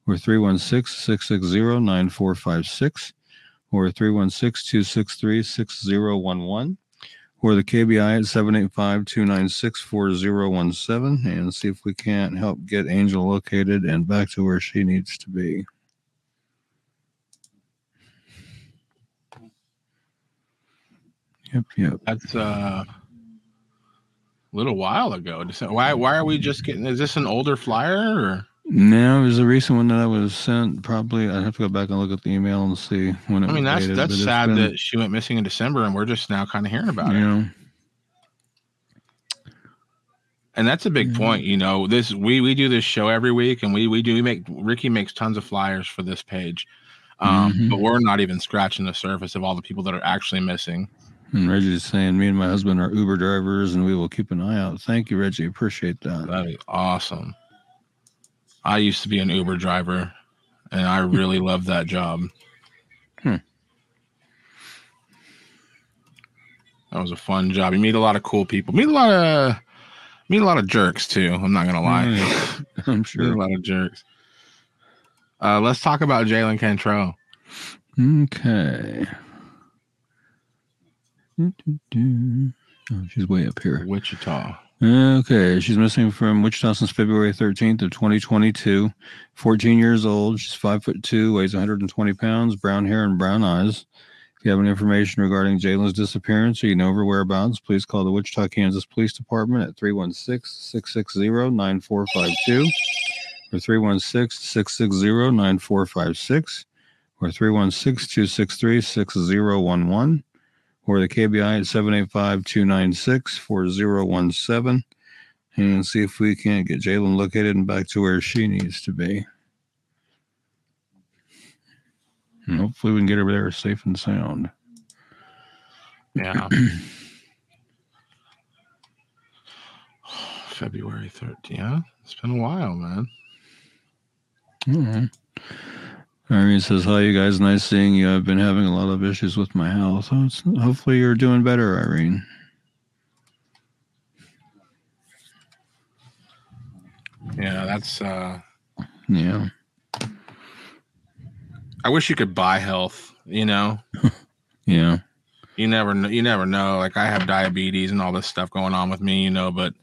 or 316 660 9456 or 316-263-6011 or the KBI at 785-296-4017 and see if we can't help get Angel located and back to where she needs to be. Yep, yep. That's uh, little while ago. Why? Why are we just getting? Is this an older flyer? Or? No, it was a recent one that I was sent. Probably I'd have to go back and look at the email and see when it I mean, that's dated, that's sad been- that she went missing in December, and we're just now kind of hearing about it. Yeah. And that's a big point. You know, this we we do this show every week, and we we do we make Ricky makes tons of flyers for this page, um, Mhm. but we're not even scratching the surface of all the people that are actually missing. And Reggie's saying, me and my husband are Uber drivers and we will keep an eye out. Thank you, Reggie. Appreciate that. That is awesome. I used to be an Uber driver, and I really love that job. Hmm. That was a fun job. You meet a lot of cool people. Meet a lot of meet a lot of jerks too. I'm not gonna lie. I'm Meet a lot of jerks. Uh, let's talk about Jalen Cantrell. Okay. Oh, she's way up here. Wichita. Okay, she's missing from Wichita since February 13th of 2022. 14 years old. She's five foot two, weighs 120 pounds, brown hair and brown eyes. If you have any information regarding Jalen's disappearance or you know her whereabouts, please call the Wichita, Kansas Police Department at 316-660-9452 or 316-660-9456 or 316-263-6011 or the KBI at 785-296-4017 and see if we can't get Jalen located and back to where she needs to be. And hopefully we can get her there safe and sound. Yeah. February 13th. Yeah, it's been a while, man. All right. Irene says, Hi, you guys. Nice seeing you. I've been having a lot of issues with my health. Oh, it's- Hopefully, you're doing better, Irene. Yeah, that's uh Yeah. I wish you could buy health, you know. Yeah. You never know you never know. Like I have diabetes and all this stuff going on with me, you know, but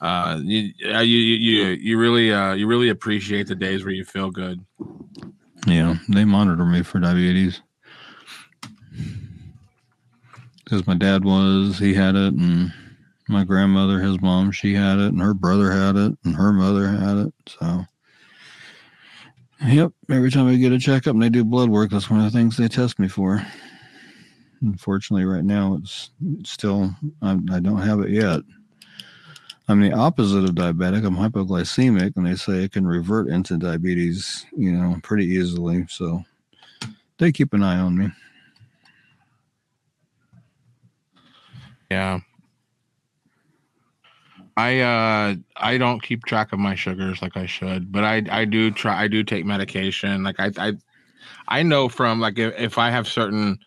uh you uh, you you you, you really uh you really appreciate the days where you feel good. Yeah. They monitor me for diabetes. Because my dad was, he had it, and my grandmother, his mom, she had it, and her brother had it, and her mother had it. So, yep. Every time I get a checkup and they do blood work, that's one of the things they test me for. Unfortunately, right now, it's still, I'm, I don't have it yet. I'm the opposite of diabetic. I'm hypoglycemic, and they say it can revert into diabetes, you know, pretty easily. So they keep an eye on me. Yeah. I uh I don't keep track of my sugars like I should, but I I do try I do take medication. Like I I I know from like if, if I have certain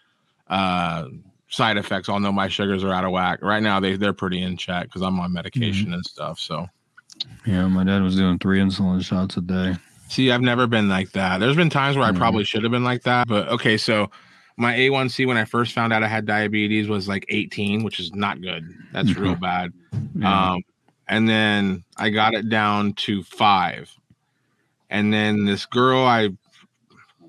uh side effects, I'll know my sugars are out of whack. Right now they they're pretty in check because I'm on medication and stuff. So Yeah, my dad was doing three insulin shots a day. See, I've never been like that. There's been times where I Mhm. probably should have been like that, but okay. So my A1C when I first found out I had diabetes was like 18, which is not good. That's real bad. Yeah. Um, and then I got it down to five. And then this girl, I,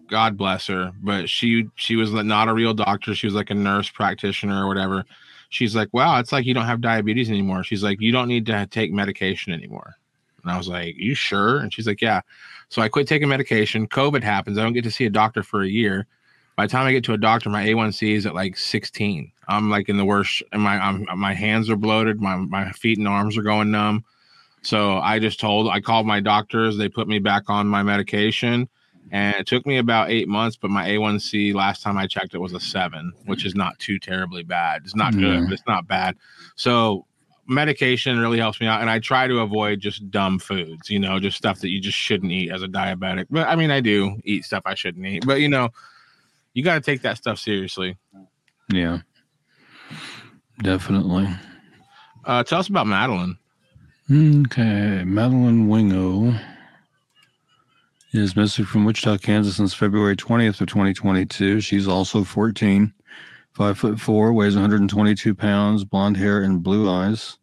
God bless her, but she she was not a real doctor. She was like a nurse practitioner or whatever. She's like, "Wow, it's like you don't have diabetes anymore." She's like, "You don't need to take medication anymore." And I was like, You sure? And she's like, Yeah. So I quit taking medication. COVID happens. I don't get to see a doctor for a year. By the time I get to a doctor, my A1C is at like 16. I'm like in the worst. And my I'm, my hands are bloated. My my feet and arms are going numb. So I just told I called my doctors. They put me back on my medication, and it took me about eight months. But my A1C last time I checked it was a seven, which is not too terribly bad. It's not good, but it's not bad. So medication really helps me out, and I try to avoid just dumb foods. You know, just stuff that you just shouldn't eat as a diabetic. But I mean, I do eat stuff I shouldn't eat. But you know, you got to take that stuff seriously. Yeah. Definitely. Uh, tell us about Madeline. Okay. Madeline Wingo is missing from Wichita, Kansas since February 20th of 2022. She's also 14, five foot four, weighs 122 pounds, blonde hair and blue eyes.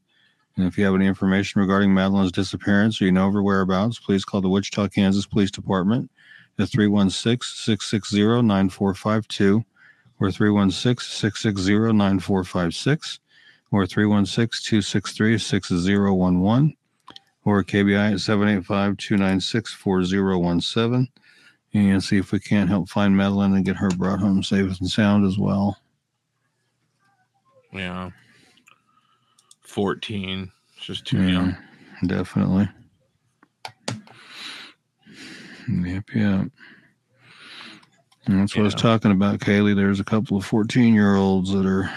And if you have any information regarding Madeline's disappearance or you know of her whereabouts, please call the Wichita, Kansas Police Department at 316 660 9452 or 316 660 9456 or 316-263-6011 or KBI at 785-296-4017 and see if we can't help find Madeline and get her brought home safe and sound as well. Yeah, fourteen. It's just too Yeah, young. Definitely. Yep, yep. And that's what I was talking about, Kaylee. There's a couple of 14 year olds that are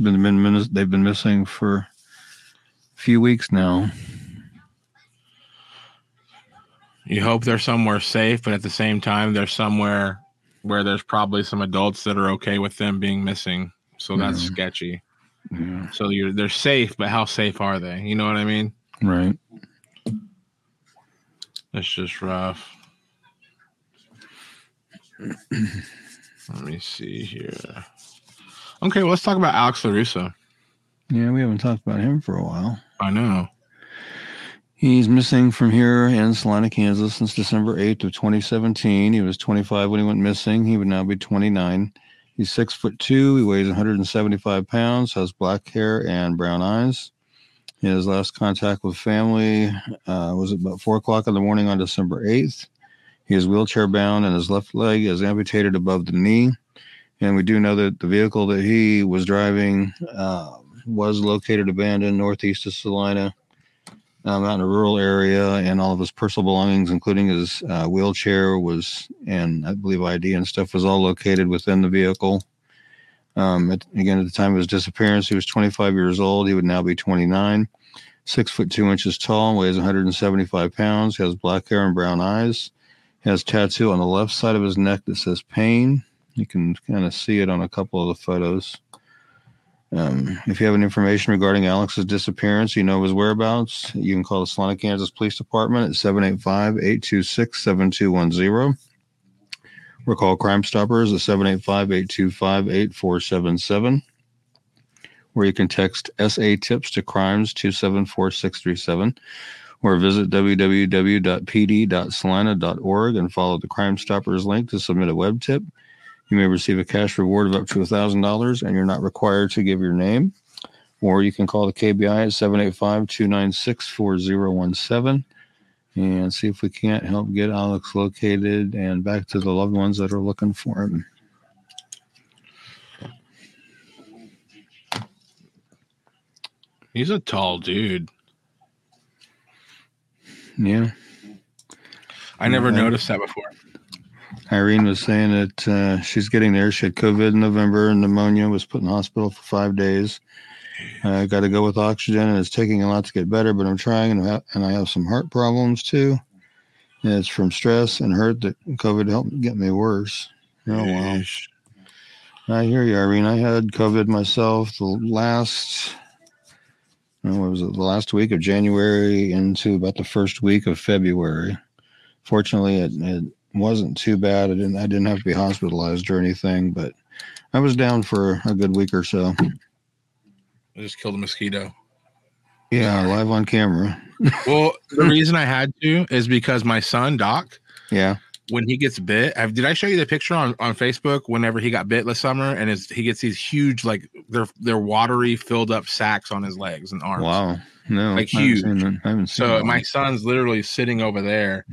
been, been they've been missing for a few weeks now. You hope they're somewhere safe, but at the same time, they're somewhere where there's probably some adults that are okay with them being missing. So that's Yeah. sketchy. Yeah. So you're they're safe, but how safe are they? You know what I mean? Right. It's just rough. Let me see here. Okay, well, let's talk about Alex LaRusso. Yeah, we haven't talked about him for a while. I know. He's missing from here in Salina, Kansas since December 8th of 2017. He was 25 when he went missing. He would now be 29. He's six foot two. He weighs 175 pounds, has black hair and brown eyes. His last contact with family uh, was about four o'clock in the morning on December 8th. He is wheelchair bound and his left leg is amputated above the knee. And we do know that the vehicle that he was driving uh, was located abandoned northeast of Salina um, out in a rural area, and all of his personal belongings, including his uh, wheelchair, was and I believe ID and stuff was all located within the vehicle. Um, at, again, at the time of his disappearance, he was 25 years old. He would now be 29, six foot two inches tall, weighs 175 pounds, has black hair and brown eyes, has tattoo on the left side of his neck that says "pain." You can kind of see it on a couple of the photos. Um, if you have any information regarding Alex's disappearance, you know his whereabouts, you can call the Salina, Kansas Police Department at 785 826 7210. Or call Crime Stoppers at 785 825 8477. Or you can text SA Tips to Crimes 274637. Or visit www.pd.salina.org and follow the Crime Stoppers link to submit a web tip. You may receive a cash reward of up to $1,000 and you're not required to give your name. Or you can call the KBI at 785 296 4017 and see if we can't help get Alex located and back to the loved ones that are looking for him. He's a tall dude. Yeah. I never Yeah. noticed that before. Irene was saying that uh, she's getting there. She had COVID in November, and pneumonia, was put in hospital for five days. I got to go with oxygen, and it's taking a lot to get better, but I'm trying, and I have, and I have some heart problems too. And it's from stress and hurt that COVID helped get me worse. Oh, wow. I hear you, Irene. I had COVID myself the last, oh, what was it, the last week of January into about the first week of February. Fortunately, it, it wasn't too bad. I didn't, I didn't have to be hospitalized or anything, but I was down for a good week or so. I just killed a mosquito. Yeah, live on camera. Well, the reason I had to is because my son Doc, Yeah. when he gets bit, I've, did I show you the picture on, on Facebook? Whenever he got bit last summer, and his, he gets these huge, like they're they're watery, filled up sacks on his legs and arms. Wow. No, Like I haven't huge. seen. I haven't seen So my son's literally sitting over there,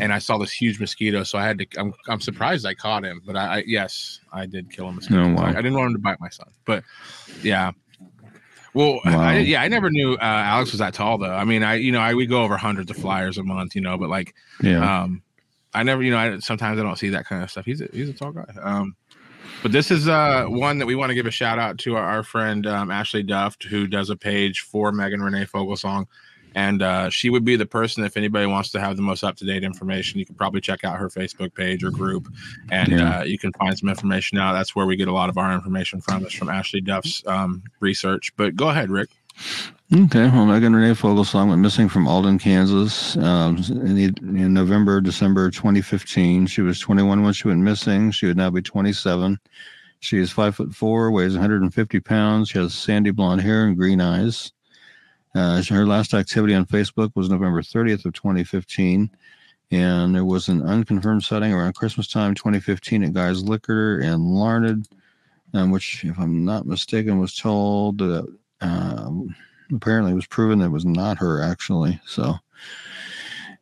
and I saw this huge mosquito. So I had to. I'm, I'm surprised I caught him, but I, I yes, I did kill a mosquito. Oh, wow. I, I didn't want him to bite my son, but yeah. Well, Wow. I, yeah, I never knew uh, Alex was that tall though. I mean, I you know I we go over hundreds of flyers a month, you know, but like yeah. um, I never, you know, I sometimes I don't see that kind of stuff. He's a he's a tall guy. Um, but this is uh one that we want to give a shout out to our, our friend um, Ashley Duft, who does a page for Megan Renee Fogelsong. And uh, she would be the person if anybody wants to have the most up to date information. You can probably check out her Facebook page or group, and Yeah. uh, you can find some information out. That's where we get a lot of our information from. Is from Ashley Duff's um, research. But go ahead, Rick. Okay, well, Megan Renee Fogelsong went missing from Alden, Kansas um, in, the, in November, December 2015. She was 21 when she went missing. She would now be 27. She is five foot four, weighs 150 pounds. She has sandy blonde hair and green eyes. Uh, her last activity on Facebook was November 30th of 2015, and there was an unconfirmed sighting around Christmas time 2015 at Guy's Liquor in Larned, um, which, if I'm not mistaken, was told that. Uh, apparently it was proven that it was not her actually so.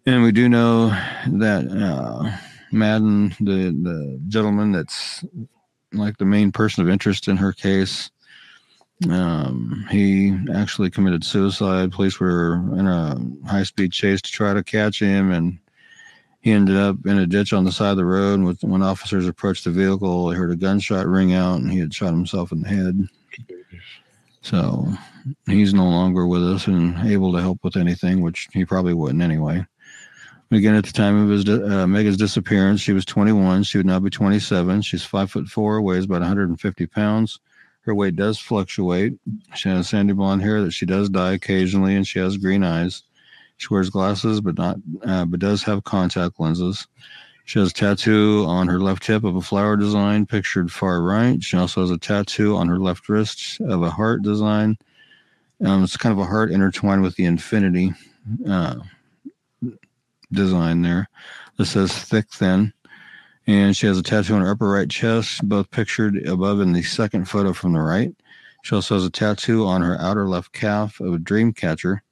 And we do know that uh madden the the gentleman that's like the main person of interest in her case um he actually committed suicide police were in a high speed chase to try to catch him and he ended up in a ditch on the side of the road and with, when officers approached the vehicle they heard a gunshot ring out and he had shot himself in the head so he's no longer with us and able to help with anything, which he probably wouldn't anyway. Again, at the time of his uh, disappearance, she was 21. She would now be 27. She's five foot four, weighs about 150 pounds. Her weight does fluctuate. She has sandy blonde hair that she does dye occasionally, and she has green eyes. She wears glasses, but not, uh, but does have contact lenses. She has a tattoo on her left hip of a flower design pictured far right. She also has a tattoo on her left wrist of a heart design. Um, it's kind of a heart intertwined with the infinity uh, design there. This says thick, thin. And she has a tattoo on her upper right chest, both pictured above in the second photo from the right. She also has a tattoo on her outer left calf of a dream catcher.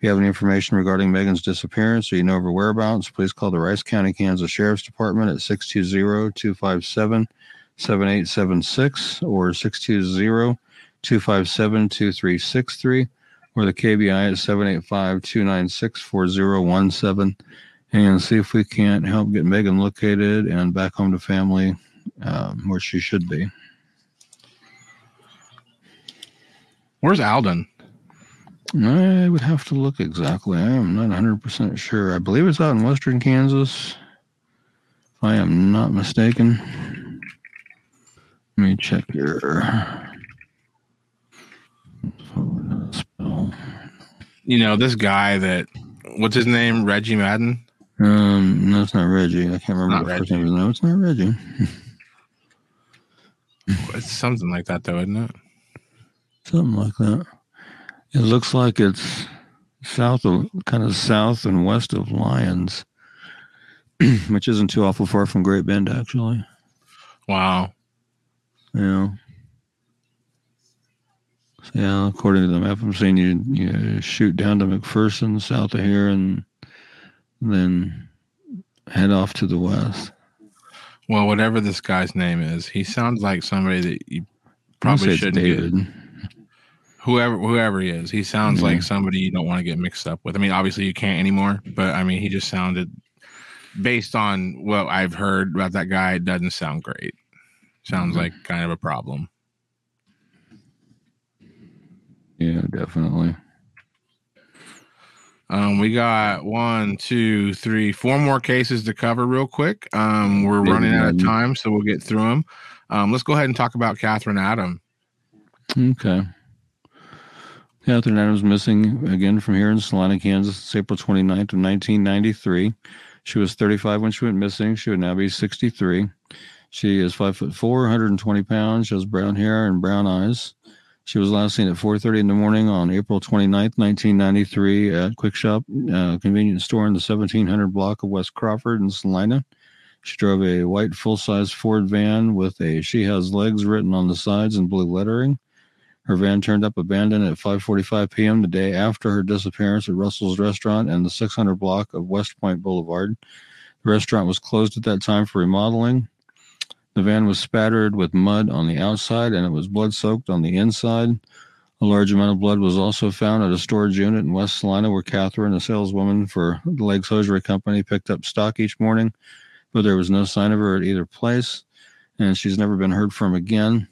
If you have any information regarding Megan's disappearance or you know of her whereabouts, please call the Rice County, Kansas Sheriff's Department at 620 257 7876 or 620 257 2363 or the KBI at 785 296 4017 and see if we can't help get Megan located and back home to family um, where she should be. Where's Alden? I would have to look exactly. I am not 100% sure. I believe it's out in western Kansas. If I am not mistaken. Let me check here. You know this guy that what's his name? Reggie Madden. Um, no, it's not Reggie. I can't remember the first name. No, it's not Reggie. It's something like that, though, isn't it? Something like that. It looks like it's south of, kind of south and west of Lyons, which isn't too awful far from Great Bend, actually. Wow. Yeah. Yeah, according to the map I'm seeing, you you shoot down to McPherson south of here, and then head off to the west. Well, whatever this guy's name is, he sounds like somebody that you probably shouldn't David. get. Whoever whoever he is, he sounds Yeah. like somebody you don't want to get mixed up with. I mean, obviously you can't anymore, but I mean, he just sounded based on what I've heard about that guy, it doesn't sound great. Sounds Mhm. like kind of a problem. Yeah, definitely. Um, we got one, two, three, four more cases to cover real quick. Um, we're running out of time, so we'll get through them. Um, let's go ahead and talk about Catherine Adam. Okay. Catherine Adams missing again from here in Salina, Kansas. April 29th of 1993. She was 35 when she went missing. She would now be 63. She is five foot four, 120 pounds. She has brown hair and brown eyes. She was last seen at 4:30 in the morning on April 29th, 1993, at Quick Shop uh, convenience store in the 1700 block of West Crawford in Salina. She drove a white full-size Ford van with a "She Has Legs" written on the sides in blue lettering. Her van turned up abandoned at 5:45 p.m. the day after her disappearance at Russell's Restaurant in the 600 block of West Point Boulevard. The restaurant was closed at that time for remodeling. The van was spattered with mud on the outside and it was blood soaked on the inside. A large amount of blood was also found at a storage unit in West Salina where Catherine, a saleswoman for the Legs Hosiery Company, picked up stock each morning, but there was no sign of her at either place, and she's never been heard from again.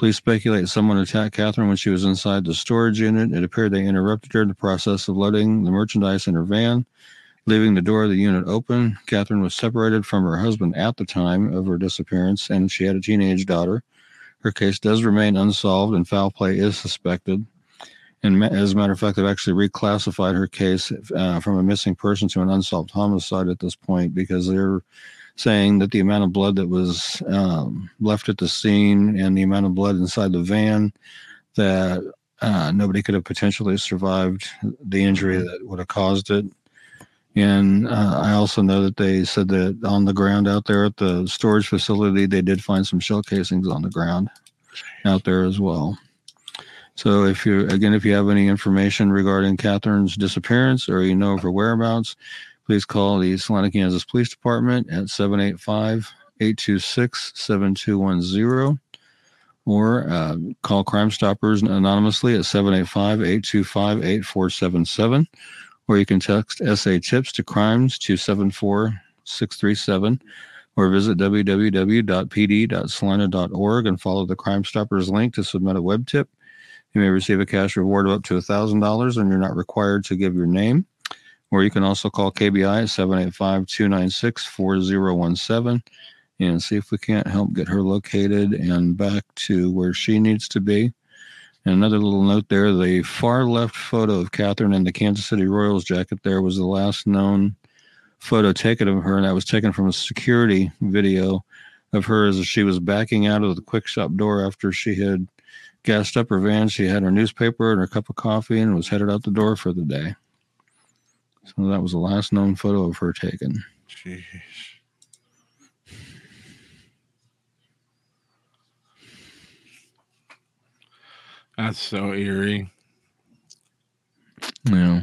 Police speculate someone attacked Catherine when she was inside the storage unit. It appeared they interrupted her in the process of loading the merchandise in her van, leaving the door of the unit open. Catherine was separated from her husband at the time of her disappearance, and she had a teenage daughter. Her case does remain unsolved, and foul play is suspected. And as a matter of fact, they've actually reclassified her case uh, from a missing person to an unsolved homicide at this point because they're saying that the amount of blood that was um, left at the scene and the amount of blood inside the van that uh, nobody could have potentially survived the injury that would have caused it. And uh, I also know that they said that on the ground out there at the storage facility, they did find some shell casings on the ground out there as well. So if you again, if you have any information regarding Catherine's disappearance or you know of her whereabouts, please call the Salina, Kansas Police Department at 785-826-7210 or uh, call Crime Stoppers anonymously at 785-825-8477 or you can text SA tips to crimes to 74637 or visit www.pd.salina.org and follow the Crime Stoppers link to submit a web tip. You may receive a cash reward of up to $1,000 and you're not required to give your name. Or you can also call KBI at 785 296 4017 and see if we can't help get her located and back to where she needs to be. And another little note there the far left photo of Catherine in the Kansas City Royals jacket there was the last known photo taken of her, and that was taken from a security video of her as she was backing out of the quick shop door after she had gassed up her van. She had her newspaper and her cup of coffee and was headed out the door for the day. So that was the last known photo of her taken. Jeez. That's so eerie. Yeah.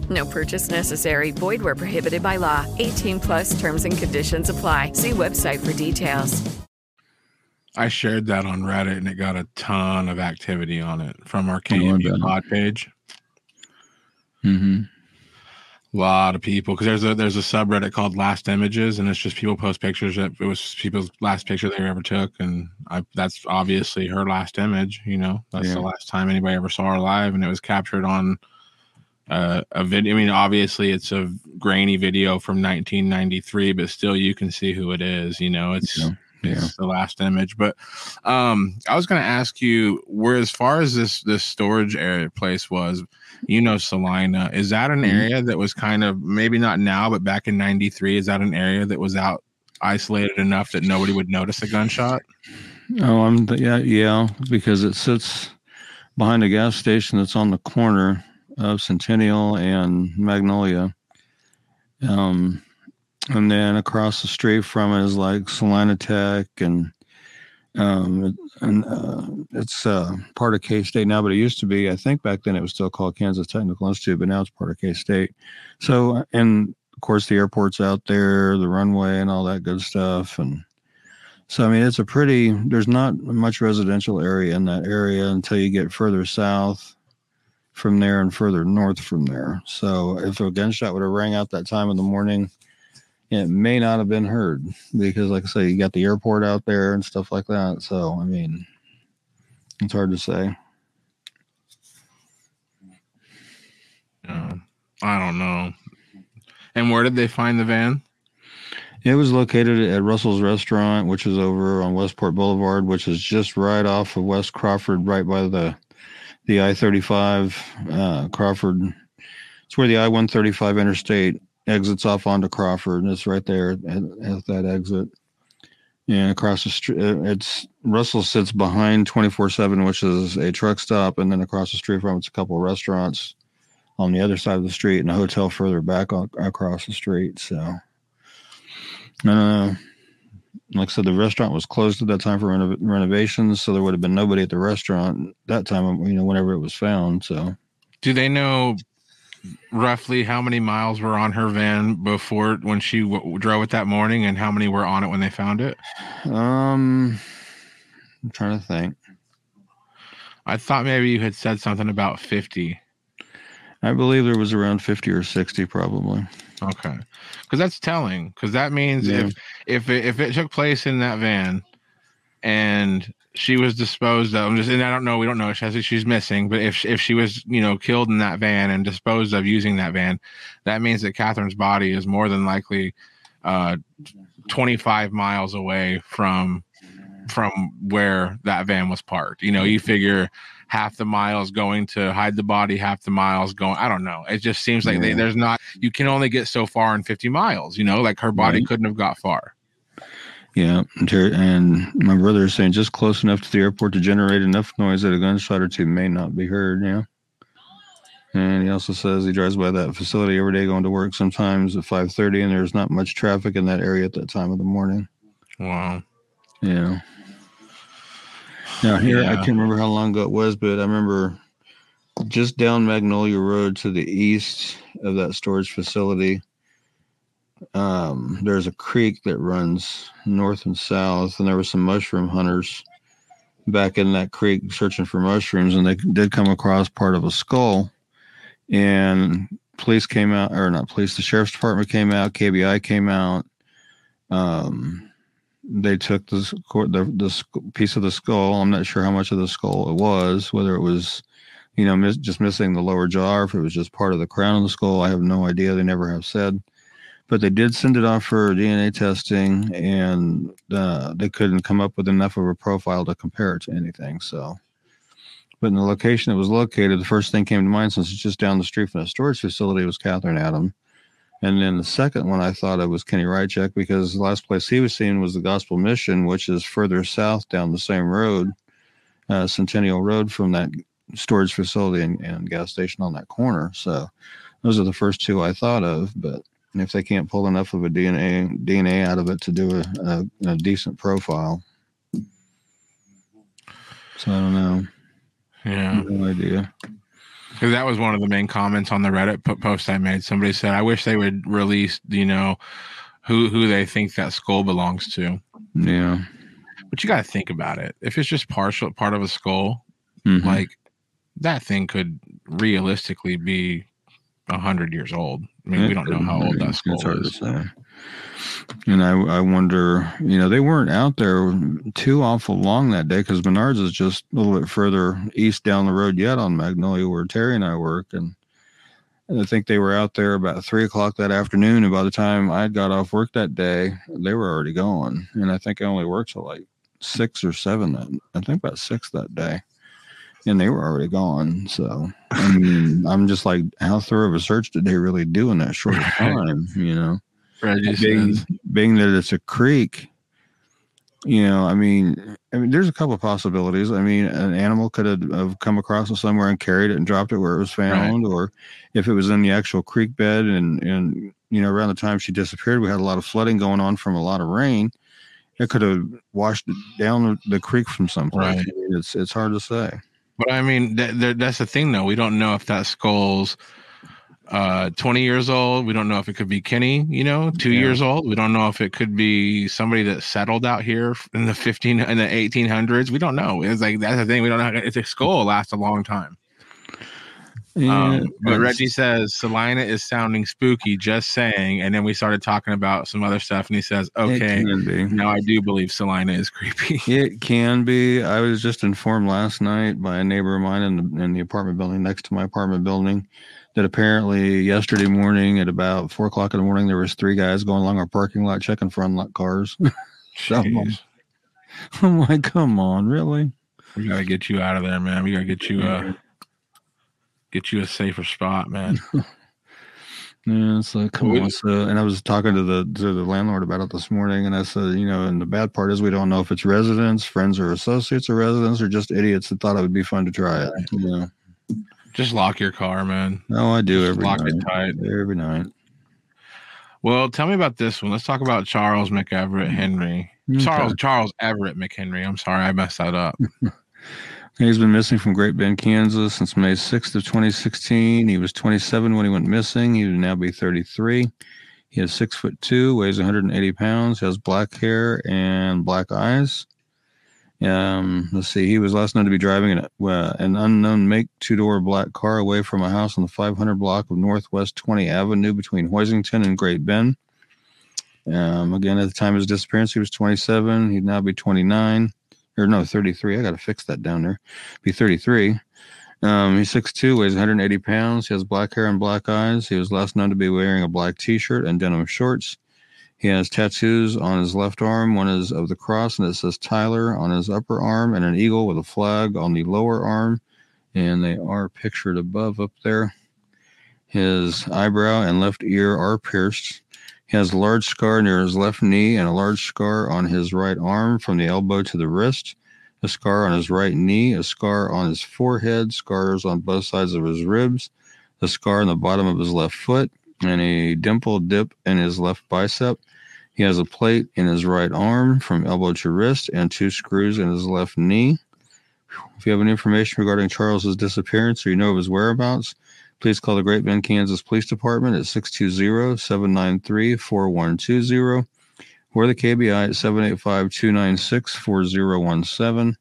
No purchase necessary. Void where prohibited by law. 18 plus terms and conditions apply. See website for details. I shared that on Reddit and it got a ton of activity on it from our Oh, KMU bet. pod page. Mm-hmm. A lot of people because there's a there's a subreddit called Last Images and it's just people post pictures that it was people's last picture they ever took and I that's obviously her last image. You know that's Yeah. the last time anybody ever saw her live and it was captured on uh, a video. I mean, obviously it's a grainy video from 1993, but still you can see who it is. You know, it's Yeah. Yeah. it's the last image. But um, I was going to ask you where, as far as this this storage area place was, you know, Salina, is that an Mhm. area that was kind of maybe not now, but back in '93? Is that an area that was out isolated enough that nobody would notice a gunshot? Oh, I'm yeah, yeah, because it sits behind a gas station that's on the corner of Centennial and Magnolia. Um, and then across the street from it is like Salina Tech, and um, and uh, it's uh, part of K State now, but it used to be. I think back then it was still called Kansas Technical Institute, but now it's part of K State. So, and of course, the airport's out there, the runway, and all that good stuff, and so I mean, it's a pretty. There's not much residential area in that area until you get further south, from there and further north from there. So if a gunshot would have rang out that time of the morning, it may not have been heard because, like I say, you got the airport out there and stuff like that. So I mean, it's hard to say. Yeah. I don't know. And where did they find the van? It was located at Russell's Restaurant, which is over on Westport Boulevard, which is just right off of West Crawford, right by the the I thirty five uh, Crawford. It's where the I one thirty five interstate exits off onto Crawford, and it's right there at, at that exit. And across the street, it's Russell sits behind twenty four seven, which is a truck stop, and then across the street from it's a couple of restaurants on the other side of the street and a hotel further back on, across the street. So uh, like I said, the restaurant was closed at that time for reno- renovations, so there would have been nobody at the restaurant that time. You know, whenever it was found. So, do they know roughly how many miles were on her van before when she w- drove it that morning, and how many were on it when they found it? Um, I'm trying to think. I thought maybe you had said something about fifty. I believe there was around fifty or sixty, probably. Okay, because that's telling. Because that means Yeah. if if it, if it took place in that van, and she was disposed of, I'm just and I don't know, we don't know if she's, she's missing, but if if she was you know killed in that van and disposed of using that van, that means that Catherine's body is more than likely uh 25 miles away from from where that van was parked. You know, you figure half the miles going to hide the body, half the miles going. I don't know. It just seems like they, there's not. You can only get so far in 50 miles. You know, like her body Right. couldn't have got far. Yeah, and and my brother is saying just close enough to the airport to generate enough noise that a gunshot or two may not be heard. Yeah. And he also says he drives by that facility every day going to work sometimes at 5:30 and there's not much traffic in that area at that time of the morning. Wow. Yeah. Now here I can't remember how long ago it was, but I remember just down Magnolia Road to the east of that storage facility. Um, there's a creek that runs north and south, and there were some mushroom hunters back in that creek searching for mushrooms, and they did come across part of a skull. And police came out, or not police, the sheriff's department came out, KBI came out. Um, they took the s- cor- the piece of the skull. I'm not sure how much of the skull it was, whether it was, you know, mis- just missing the lower jaw, or if it was just part of the crown of the skull. I have no idea. They never have said, but they did send it off for DNA testing, and uh, they couldn't come up with enough of a profile to compare it to anything. So, but in the location it was located, the first thing came to mind since it's just down the street from the storage facility was Catherine Adam. And then the second one I thought of was Kenny Rychek because the last place he was seen was the Gospel Mission, which is further south down the same road, uh, Centennial Road, from that storage facility and, and gas station on that corner. So those are the first two I thought of. But if they can't pull enough of a DNA DNA out of it to do a, a, a decent profile, so I don't know. Yeah. No idea. Because that was one of the main comments on the Reddit post I made. Somebody said, "I wish they would release, you know, who who they think that skull belongs to." Yeah. But you got to think about it. If it's just partial part of a skull, Mhm. like that thing could realistically be a hundred years old. I mean, we don't know how old that skull is. And I, I wonder, you know, they weren't out there too awful long that day because Menards is just a little bit further east down the road yet on Magnolia where Terry and I work. And, and I think they were out there about three o'clock that afternoon. And by the time I got off work that day, they were already gone. And I think I only worked till like six or seven. That, I think about six that day. And they were already gone. So, I mean, I'm just like, how thorough of a search did they really do in that short time? You know? Being, uh, being that it's a creek, you know, I mean, I mean, there's a couple of possibilities. I mean, an animal could have, have come across it somewhere and carried it and dropped it where it was found, or if it was in the actual creek bed and and you know around the time she disappeared, we had a lot of flooding going on from a lot of rain. It could have washed down the, creek from someplace. Right. I mean, It's it's hard to say. But I mean, th- th- that's the thing, though. We don't know if that skull's uh 20 years old. We don't know if it could be Kenny, you know, two Yeah. years old. We don't know if it could be somebody that settled out here in the 15 in the 1800s. We don't know. It's like that's the thing. We don't know. It's a skull lasts a long time. Yeah, Um, but Reggie says Salina is sounding spooky. Just saying, and then we started talking about some other stuff, and he says, "Okay, now I do believe Salina is creepy." It can be. I was just informed last night by a neighbor of mine in the, in the apartment building next to my apartment building that apparently yesterday morning at about four o'clock in the morning there was three guys going along our parking lot checking for unlocked cars. So I'm like- I'm like, come on, really? We gotta get you out of there, man. We gotta get you uh get you a safer spot, man. Yeah, it's like, come Well, on. So, and I was talking to the to the landlord about it this morning, and I said, you know, and the bad part is we don't know if it's residents, friends, or associates of residents, or just idiots that thought it would be fun to try it. You know, Just lock your car, man. no, I do Just every lock night. it tight. Every night. Well, tell me about this one. Let's talk about Charles McEverett Henry. Charles Charles Everett McHenry. I'm sorry, I messed that up. He's been missing from Great Bend, Kansas since May 6th of 2016. He was 27 when he went missing. He would now be 33. He is six foot two, weighs 180 pounds, has black hair and black eyes. Um, let's see. He was last known to be driving an, uh, an unknown make two door black car away from a house on the 500 block of Northwest 20 Avenue between Hoisington and Great Bend. Um, again, at the time of his disappearance, he was 27. He'd now be 29 or no, 33. I got to fix that down there. Be 33. Um, he's 6'2, weighs 180 pounds. He has black hair and black eyes. He was last known to be wearing a black t shirt and denim shorts. He has tattoos on his left arm. One is of the cross, and it says Tyler on his upper arm, and an eagle with a flag on the lower arm. And they are pictured above up there. His eyebrow and left ear are pierced. He has a large scar near his left knee and a large scar on his right arm from the elbow to the wrist, a scar on his right knee, a scar on his forehead, scars on both sides of his ribs, a scar on the bottom of his left foot, and a dimple dip in his left bicep. He has a plate in his right arm from elbow to wrist and two screws in his left knee. If you have any information regarding Charles's disappearance or you know of his whereabouts, please call the Great Bend, Kansas Police Department at 620-793-4120 or the KBI at 785-296-4017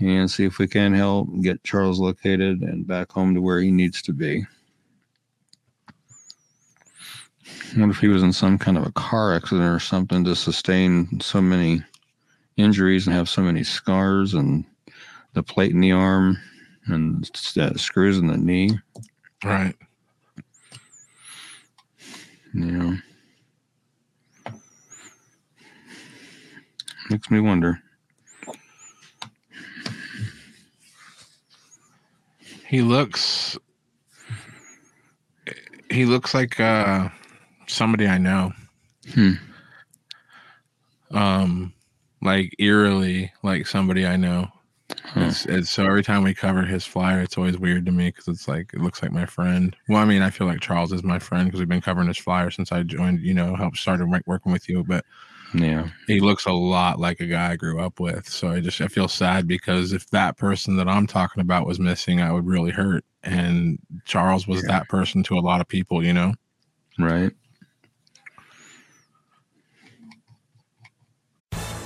and see if we can help get Charles located and back home to where he needs to be. Wonder if he was in some kind of a car accident or something to sustain so many injuries and have so many scars and the plate in the arm and uh, screws in the knee. Right. Yeah. Makes me wonder. He looks he looks like uh somebody I know. Hmm. Um like eerily like somebody I know. It's, it's so every time we cover his flyer, it's always weird to me because it's like it looks like my friend. Well, I mean, I feel like Charles is my friend because we've been covering his flyer since I joined. You know, helped started working with you, but Yeah. he looks a lot like a guy I grew up with. So I just I feel sad because if that person that I'm talking about was missing, I would really hurt. And Charles was that person to a lot of people, you know. Right.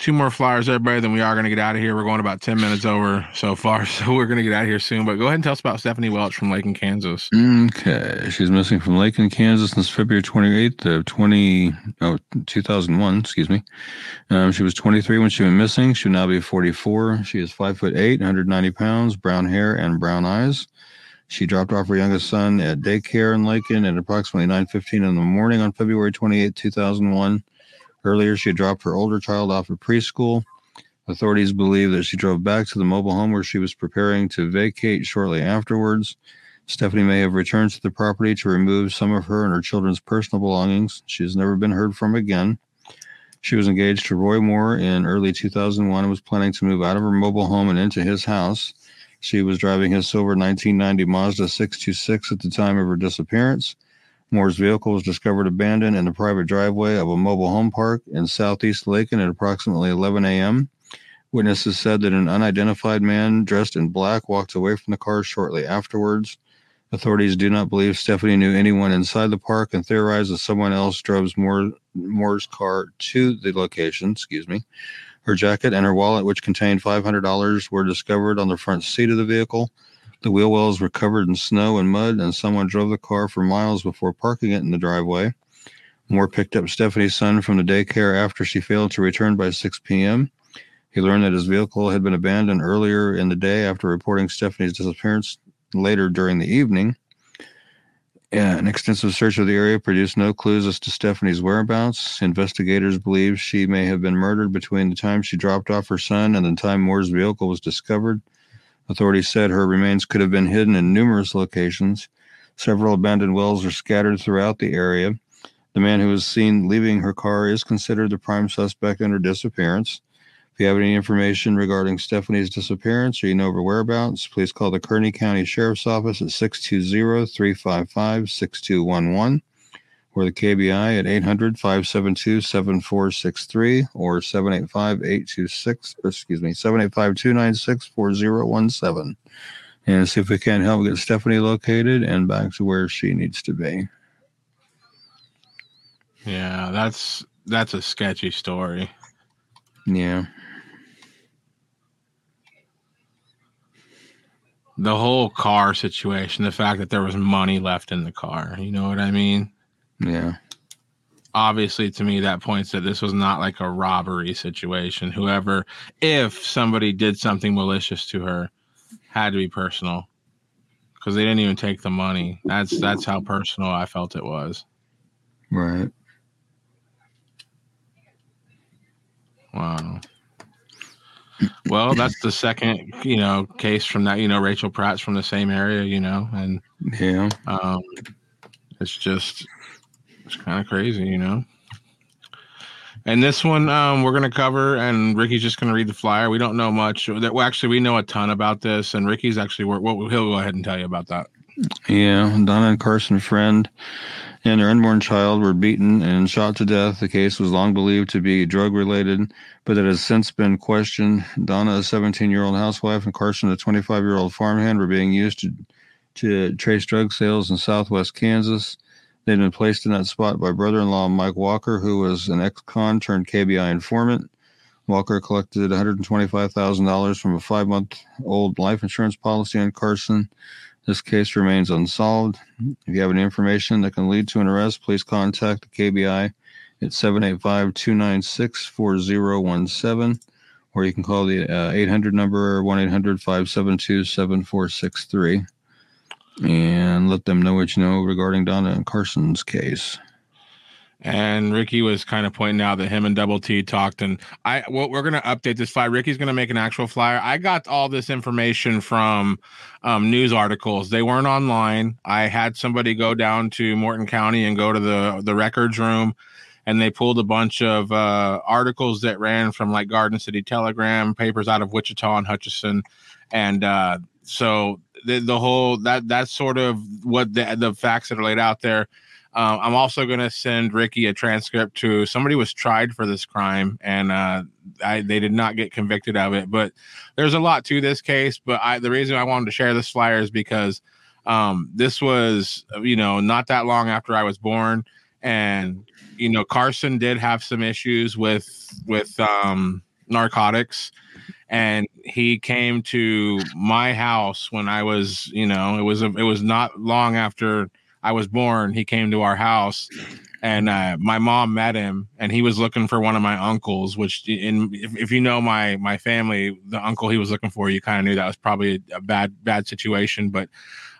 Two more flyers, everybody. Then we are going to get out of here. We're going about ten minutes over so far, so we're going to get out of here soon. But go ahead and tell us about Stephanie Welch from Lakin Kansas. Okay, she's missing from Lakin Kansas since February 28th of 20, oh, 2001, excuse me. Um, she was 23 when she went missing. She will now be 44. She is five foot eight, 190 pounds, brown hair and brown eyes. She dropped off her youngest son at daycare in Lakin at approximately 9:15 in the morning on February 28, 2001. Earlier, she dropped her older child off at preschool. Authorities believe that she drove back to the mobile home where she was preparing to vacate shortly afterwards. Stephanie may have returned to the property to remove some of her and her children's personal belongings. She has never been heard from again. She was engaged to Roy Moore in early 2001 and was planning to move out of her mobile home and into his house. She was driving his silver 1990 Mazda 626 at the time of her disappearance. Moore's vehicle was discovered abandoned in the private driveway of a mobile home park in southeast Lakin at approximately 11 a.m. Witnesses said that an unidentified man dressed in black walked away from the car shortly afterwards. Authorities do not believe Stephanie knew anyone inside the park and theorize that someone else drove Moore, Moore's car to the location. Excuse me. Her jacket and her wallet, which contained $500, were discovered on the front seat of the vehicle. The wheel wells were covered in snow and mud, and someone drove the car for miles before parking it in the driveway. Moore picked up Stephanie's son from the daycare after she failed to return by 6 p.m. He learned that his vehicle had been abandoned earlier in the day after reporting Stephanie's disappearance later during the evening. An extensive search of the area produced no clues as to Stephanie's whereabouts. Investigators believe she may have been murdered between the time she dropped off her son and the time Moore's vehicle was discovered. Authorities said her remains could have been hidden in numerous locations. Several abandoned wells are scattered throughout the area. The man who was seen leaving her car is considered the prime suspect in her disappearance. If you have any information regarding Stephanie's disappearance or you know her whereabouts, please call the Kearny County Sheriff's Office at 620 355 6211 or the KBI at 800 572 7463 or 785 826, excuse me, 785 296 4017. And see if we can help get Stephanie located and back to where she needs to be. Yeah, that's that's a sketchy story. Yeah. The whole car situation, the fact that there was money left in the car, you know what I mean? Yeah. Obviously, to me, that points that this was not like a robbery situation. Whoever, if somebody did something malicious to her, had to be personal because they didn't even take the money. That's that's how personal I felt it was. Right. Wow. Well, that's the second, you know, case from that. You know, Rachel Pratt's from the same area, you know, and yeah, um, it's just it's kind of crazy, you know. And this one um, we're going to cover, and Ricky's just going to read the flyer. We don't know much. That well, actually, we know a ton about this, and Ricky's actually what well, he'll go ahead and tell you about that. Yeah, Donna and Carson Friend and their unborn child were beaten and shot to death. The case was long believed to be drug related, but it has since been questioned. Donna, a 17 year old housewife, and Carson, a 25 year old farmhand, were being used to to trace drug sales in southwest Kansas. They'd been placed in that spot by brother in law Mike Walker, who was an ex con turned KBI informant. Walker collected $125,000 from a five month old life insurance policy on Carson. This case remains unsolved. If you have any information that can lead to an arrest, please contact the KBI at 785 296 4017, or you can call the uh, 800 number 1 800 572 7463 and let them know what you know regarding Donna and Carson's case. And Ricky was kind of pointing out that him and Double T talked, and I well, we're gonna update this flyer. Ricky's gonna make an actual flyer. I got all this information from um, news articles. They weren't online. I had somebody go down to Morton County and go to the the records room, and they pulled a bunch of uh, articles that ran from like Garden City Telegram, papers out of Wichita and Hutchinson, and uh, so the the whole that that's sort of what the the facts that are laid out there. Um, I'm also going to send Ricky a transcript to somebody was tried for this crime and uh, I, they did not get convicted of it. But there's a lot to this case. But I, the reason I wanted to share this flyer is because um, this was, you know, not that long after I was born, and you know, Carson did have some issues with with um, narcotics and he came to my house when I was, you know, it was a, it was not long after I was born. He came to our house, and uh, my mom met him, and he was looking for one of my uncles. Which, in if, if you know my my family, the uncle he was looking for, you kind of knew that was probably a, a bad bad situation. But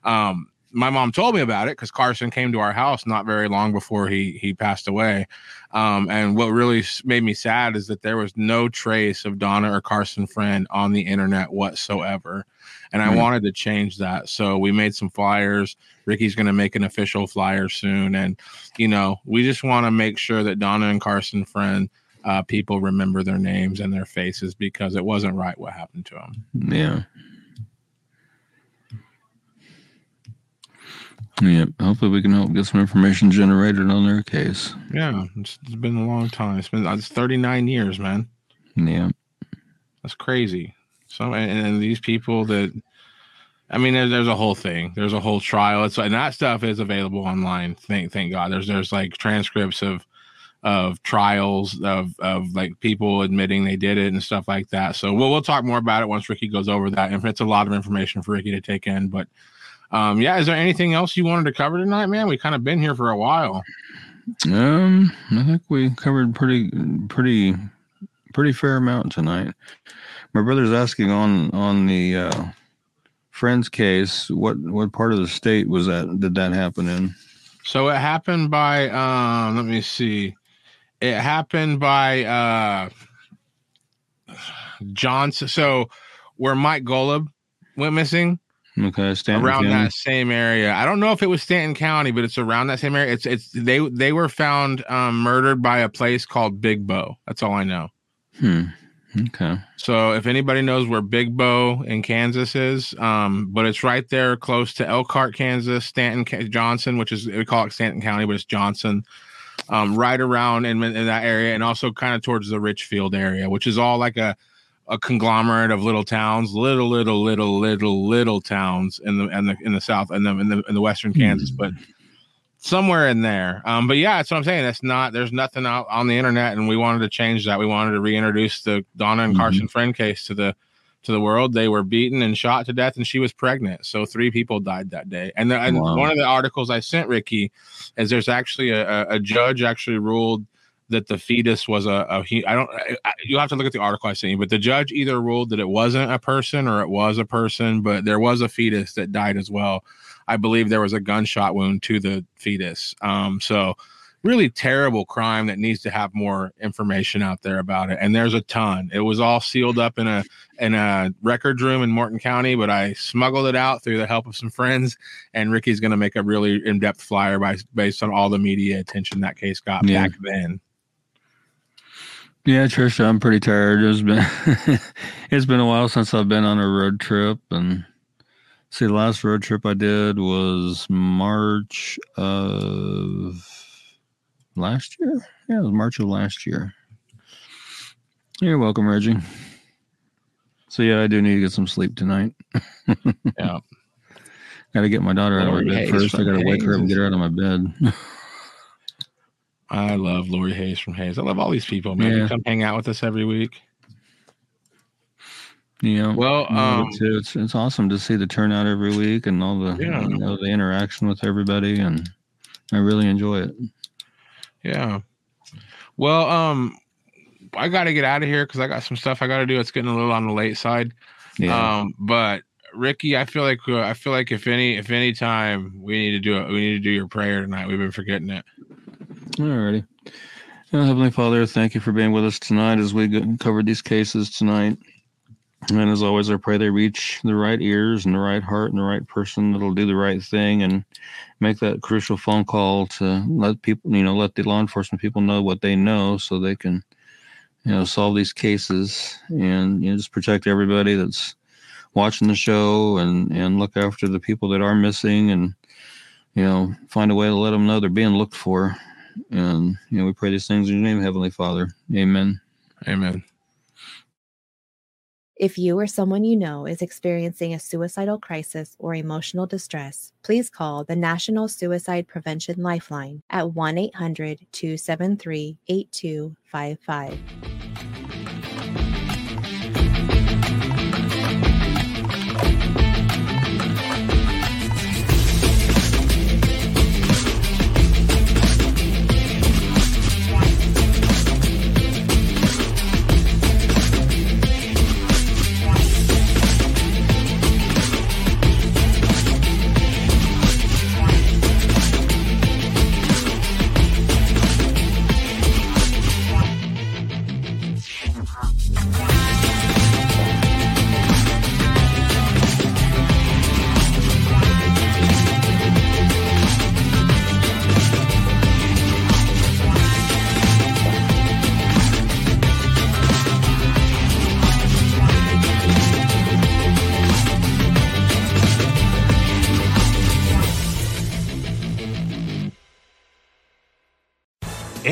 um, my mom told me about it because Carson came to our house not very long before he he passed away. Um, and what really made me sad is that there was no trace of Donna or Carson Friend on the internet whatsoever. And I Hmm. wanted to change that. So we made some flyers. Ricky's going to make an official flyer soon. And, you know, we just want to make sure that Donna and Carson Friend uh, people remember their names and their faces because it wasn't right what happened to them. Yeah. Yep. Hopefully, we can help get some information generated on their case. Yeah, it's, it's been a long time. It's been uh, it's 39 years, man. Yeah. That's crazy. So and, and these people that I mean, there, there's a whole thing. There's a whole trial. It's and that stuff is available online. Thank thank God. There's there's like transcripts of of trials of of like people admitting they did it and stuff like that. So we'll we'll talk more about it once Ricky goes over that. And it's a lot of information for Ricky to take in. But um yeah, is there anything else you wanted to cover tonight, man? We kind of been here for a while. Um, I think we covered pretty, pretty, pretty fair amount tonight. My brother's asking on on the uh, friend's case, what what part of the state was that? Did that happen in? So it happened by um let me see. It happened by uh Johnson. So where Mike Golub went missing Okay, Stanton around County. that same area. I don't know if it was Stanton County, but it's around that same area. It's it's they they were found um murdered by a place called Big Bow. That's all I know. Hmm. Okay. So if anybody knows where Big Bow in Kansas is, um, but it's right there close to Elkhart, Kansas, Stanton, Johnson, which is we call it Stanton County, but it's Johnson, um, right around in, in that area, and also kind of towards the Richfield area, which is all like a a conglomerate of little towns, little, little, little, little, little towns in the in the in the south and the in the in the western Kansas, but somewhere in there. Um, but yeah, that's what I'm saying. That's not there's nothing out on the internet, and we wanted to change that. We wanted to reintroduce the Donna and Carson friend case to the to the world. They were beaten and shot to death, and she was pregnant. So three people died that day. And, the, and Wow. one of the articles I sent Ricky is there's actually a, a judge actually ruled that the fetus was a, a he, I don't I, you'll have to look at the article I you, but the judge either ruled that it wasn't a person or it was a person, but there was a fetus that died as well. I believe there was a gunshot wound to the fetus. Um, so really terrible crime that needs to have more information out there about it. And there's a ton. It was all sealed up in a in a record room in Morton County, but I smuggled it out through the help of some friends. And Ricky's going to make a really in depth flyer by, based on all the media attention that case got Yeah. back then. Yeah, Trisha, I'm pretty tired. It's been it's been a while since I've been on a road trip, and see, the last road trip I did was March of last year. Yeah, it was March of last year. You're welcome, Reggie. So yeah, I do need to get some sleep tonight. yeah, got to get my daughter out of my bed first. I got to wake her up and get her out of my bed. I love Lori Hayes from Hays. I love all these people, man. Yeah. Come hang out with us every week. Yeah. Well, um, it too. it's it's awesome to see the turnout every week and all the Yeah. you know the interaction with everybody, and I really enjoy it. Yeah. Well, um, I got to get out of here because I got some stuff I got to do. It's getting a little on the late side. Yeah. Um, but Ricky, I feel like uh, I feel like if any if any time we need to do it, we need to do your prayer tonight. We've been forgetting it. Alrighty. Heavenly Father, thank you for being with us tonight as we covered these cases tonight. And as always, I pray they reach the right ears and the right heart and the right person that'll do the right thing and make that crucial phone call to let people, you know, let the law enforcement people know what they know so they can, you know, solve these cases and, you know, just protect everybody that's watching the show and, and look after the people that are missing and, you know, find a way to let them know they're being looked for. And, you know, we pray these things in your name, Heavenly Father. Amen. Amen. If you or someone you know is experiencing a suicidal crisis or emotional distress, please call the National Suicide Prevention Lifeline at 1 800 273 8255.